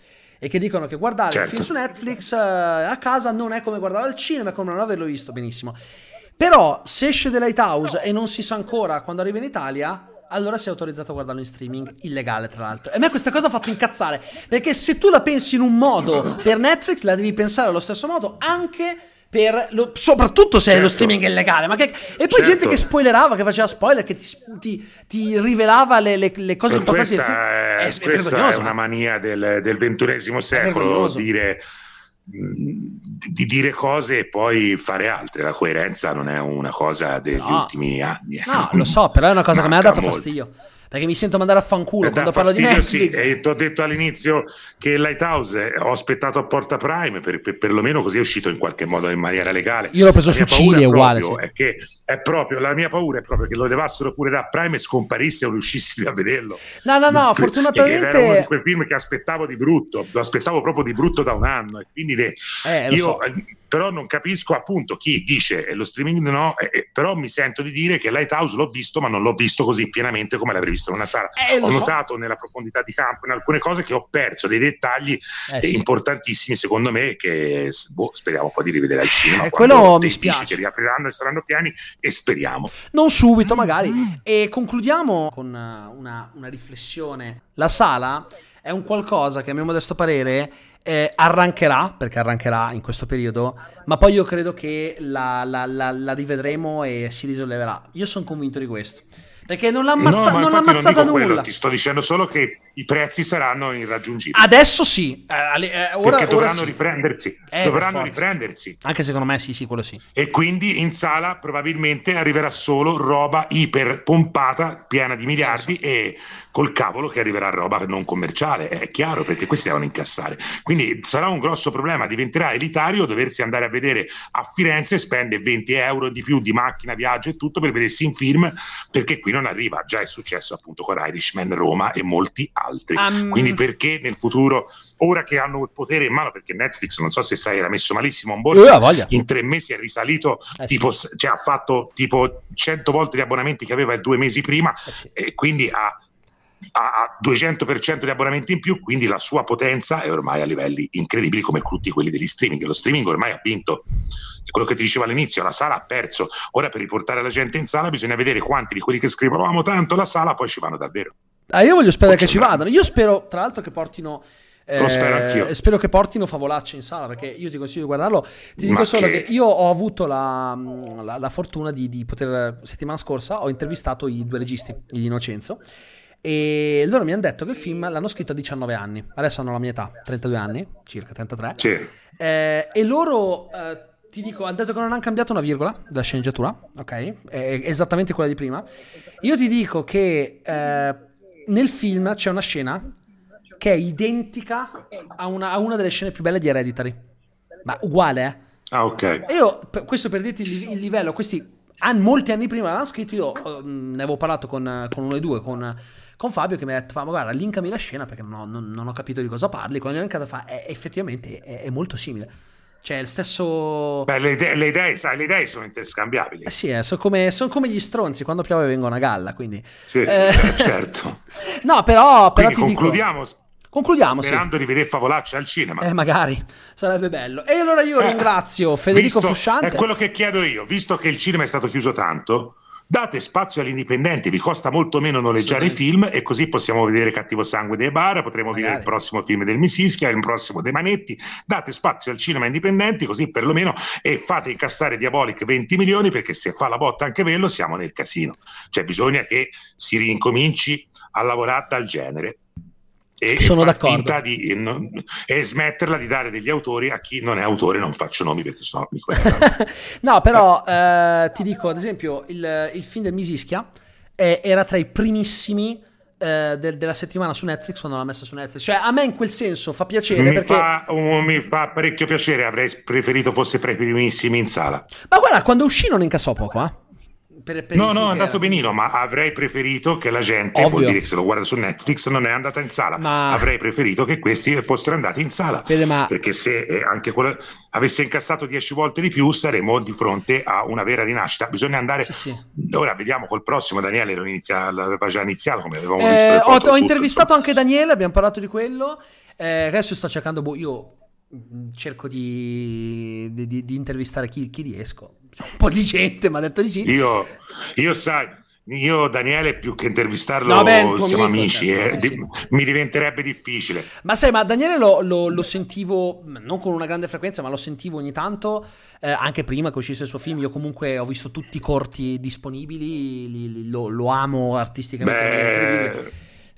E che dicono che guardare certo. il film su Netflix uh, a casa non è come guardare al cinema, è come non averlo visto benissimo. Però se esce The Lighthouse e non si sa ancora quando arriva in Italia, allora sei autorizzato a guardarlo in streaming, illegale tra l'altro. E a me questa cosa ha fatto incazzare, perché se tu la pensi in un modo per Netflix, la devi pensare allo stesso modo anche lo, soprattutto se certo. lo streaming è illegale. Che, e poi certo. gente che spoilerava, che faceva spoiler, che ti, ti, ti rivelava le, le, le cose Però importanti. Questa, è, è, questa è una mania del, del ventunesimo secolo dire di dire cose e poi fare altre. La coerenza non è una cosa degli no. ultimi anni. No, lo so, però è una cosa che mi ha dato molto. fastidio perché mi sento mandare a fanculo quando parlo di Netflix. Sì, e ti ho detto all'inizio che Lighthouse eh, ho aspettato a Porta Prime, per, per, perlomeno così è uscito in qualche modo in maniera legale. Io l'ho preso su Cili, è uguale. Sì. È che è proprio, la mia paura è proprio che lo levassero pure da Prime e scomparisse o riuscissi più a vederlo. No, no, no, fortunatamente... Era uno di quei film che aspettavo di brutto, lo aspettavo proprio di brutto da un anno e quindi le, eh, io... So però non capisco appunto chi dice eh, lo streaming no, eh, eh, però mi sento di dire che Lighthouse l'ho visto, ma non l'ho visto così pienamente come l'avrei visto in una sala. Eh, ho notato so. nella profondità di campo in alcune cose che ho perso dei dettagli eh, sì. importantissimi secondo me che boh, speriamo poi di rivedere al cinema. Eh, quello mi spiace. Che riapriranno e saranno piani e speriamo. Non subito magari. E concludiamo con una, una riflessione. La sala è un qualcosa che a mio modesto parere eh, arrancherà, perché arrancherà in questo periodo, ma poi io credo che la, la, la, la rivedremo e si risolleverà. Io sono convinto di questo. Perché non l'ha, ammazza- no, non l'ha ammazzata non nulla. Quello, ti sto dicendo solo che i prezzi saranno irraggiungibili. Adesso sì, eh, eh, ora, perché dovranno sì. riprendersi. Eh, dovranno riprendersi. Anche secondo me sì, sì, quello sì. E quindi in sala probabilmente arriverà solo roba iper pompata, piena di miliardi so. e col cavolo che arriverà roba non commerciale, è chiaro perché questi devono incassare. Quindi sarà un grosso problema, diventerà elitario doversi andare a vedere a Firenze, spende 20 euro di più di macchina, viaggio e tutto per vedersi in film, perché qui non arriva, già è successo appunto con Irishman Roma e molti altri. Um... Quindi perché nel futuro, ora che hanno il potere in mano, perché Netflix, non so se sai, era messo malissimo un borsa, uh, in tre mesi è risalito, eh tipo, sì. cioè ha fatto tipo 100 volte gli abbonamenti che aveva due mesi prima eh sì. e quindi ha ha 200% di abbonamenti in più, quindi la sua potenza è ormai a livelli incredibili come tutti quelli degli streaming. Lo streaming ormai ha vinto, è quello che ti dicevo all'inizio, la sala ha perso. Ora per riportare la gente in sala bisogna vedere quanti di quelli che scrivono amo tanto la sala poi ci vanno davvero. Ah, io voglio sperare che ci vadano. Io spero, tra l'altro, che portino. Eh, spero anch'io. Spero che portino favolacce in sala perché io ti consiglio di guardarlo. Ti dico Ma solo che... che... io ho avuto la, la, la fortuna di, di, poter. Settimana scorsa ho intervistato i due registi, di Innocenzo. E loro mi hanno detto che il film l'hanno scritto a 19 anni. Adesso hanno la mia età, 32 anni, circa 33. Sì. Eh, e loro, eh, ti dico, hanno detto che non hanno cambiato una virgola della sceneggiatura, ok? È esattamente quella di prima. Io ti dico che eh, nel film c'è una scena che è identica a una, a una, delle scene più belle di Hereditary. Ma uguale, eh? Ah, ok. E io, questo per dirti il, il livello, questi an, molti anni prima l'hanno scritto, io mm, ne avevo parlato con, con uno dei due, con con Fabio che mi ha detto, ma guarda, linkami la scena perché non ho, non, non ho capito di cosa parli. Quando gli ho linkato fa, è, effettivamente è, è, molto simile. Cioè, il stesso... Beh, le idee, le idee, sai, le idee sono interscambiabili. Eh sì, eh, sono, come, sono, come, gli stronzi, quando piove vengono a galla, quindi... Sì, eh... certo. no, però, però concludiamo... Dico... Concludiamo. Sperando sì. di vedere favolacce al cinema. Eh, magari sarebbe bello. E allora io eh, ringrazio Federico visto, Fusciante. È quello che chiedo io, visto che il cinema è stato chiuso tanto, date spazio agli indipendenti, vi costa molto meno noleggiare i film e così possiamo vedere Cattivo Sangue dei Bar, potremo Magari. vedere il prossimo film del Misischia, il prossimo dei Manetti, date spazio al cinema indipendenti così perlomeno e fate incassare Diabolic 20 milioni perché se fa la botta anche Vello siamo nel casino, cioè bisogna che si rincominci a lavorare dal genere e, Sono d'accordo. Di, non, e smetterla di dare degli autori a chi non è autore, non faccio nomi perché sennò mi No, però eh, ti dico, ad esempio, il, il film del Misischia eh, era tra i primissimi eh, del, della settimana su Netflix quando l'ha messa su Netflix. Cioè, a me in quel senso fa piacere mi perché... Fa, uh, mi fa parecchio piacere, avrei preferito fosse fra i primissimi in sala. Ma guarda, quando uscì non incassò poco, eh? Per, per no, no, è andato benino, ma avrei preferito che la gente, Ovvio. vuol dire che se lo guarda su Netflix, non è andata in sala. Ma... Avrei preferito che questi fossero andati in sala. Fede, ma... Perché se eh, anche quella, avesse incassato 10 volte di più, saremmo di fronte a una vera rinascita. Bisogna andare. Sì, sì. Ora vediamo col prossimo. Daniele inizia, l'aveva già iniziato. Come avevamo eh, visto ho, ho intervistato anche Daniele, abbiamo parlato di quello. Eh, adesso sto cercando. Boh, io mm, cerco di, di, di intervistare chi, chi riesco un po' di gente mi ha detto di sì. Io, io sai, io Daniele più che intervistarlo no, beh, siamo amici, certo, eh, sì, sì. mi diventerebbe difficile. Ma sai, ma Daniele lo, lo, lo, sentivo non con una grande frequenza, ma lo sentivo ogni tanto, eh, anche prima che uscisse il suo film. Io comunque ho visto tutti i corti disponibili, li, li, lo, lo, amo artisticamente. Beh,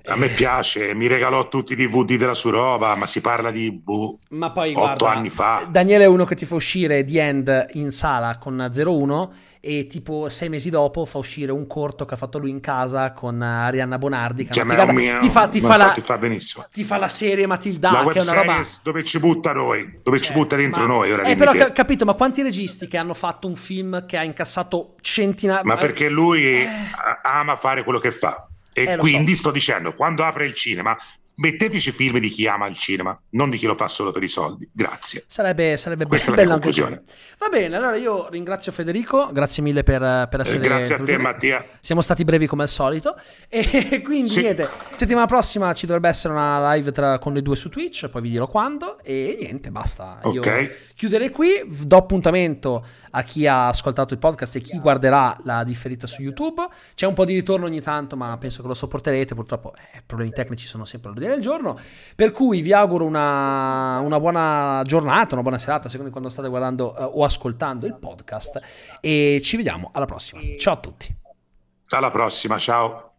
a me piace, mi regalò tutti i DVD della sua roba, ma si parla di boh, ma poi, 8 guarda, anni fa. Daniele è uno che ti fa uscire The End in sala con 01 e tipo sei mesi dopo fa uscire un corto che ha fatto lui in casa con Arianna Bonardi che figata, mio, ti, fa, ti, fa la, ti, fa, benissimo. ti fa la serie Matilda la che è una roba dove ci butta noi dove cioè, ci butta dentro ma, noi ora eh, però che... capito ma quanti registi che hanno fatto un film che ha incassato centinaia ma perché lui eh... ama fare quello che fa e eh, quindi so. sto dicendo, quando apre il cinema, metteteci film di chi ama il cinema, non di chi lo fa solo per i soldi. Grazie. Sarebbe, sarebbe Questa be- bella conclusione. Va bene, allora io ringrazio Federico, grazie mille per, per essere eh, Grazie a te Mattia. Siamo stati brevi come al solito e quindi sì. niente, settimana prossima ci dovrebbe essere una live tra, con le due su Twitch, poi vi dirò quando e niente, basta. Io okay. chiuderei qui, do appuntamento a chi ha ascoltato il podcast e chi guarderà la differita su YouTube. C'è un po' di ritorno ogni tanto, ma penso che lo sopporterete. Purtroppo eh, problemi tecnici sono sempre all'ordine del giorno. Per cui vi auguro una, una, buona giornata, una buona serata, secondo quando state guardando eh, o ascoltando il podcast. E ci vediamo alla prossima. Ciao a tutti. Alla prossima, ciao.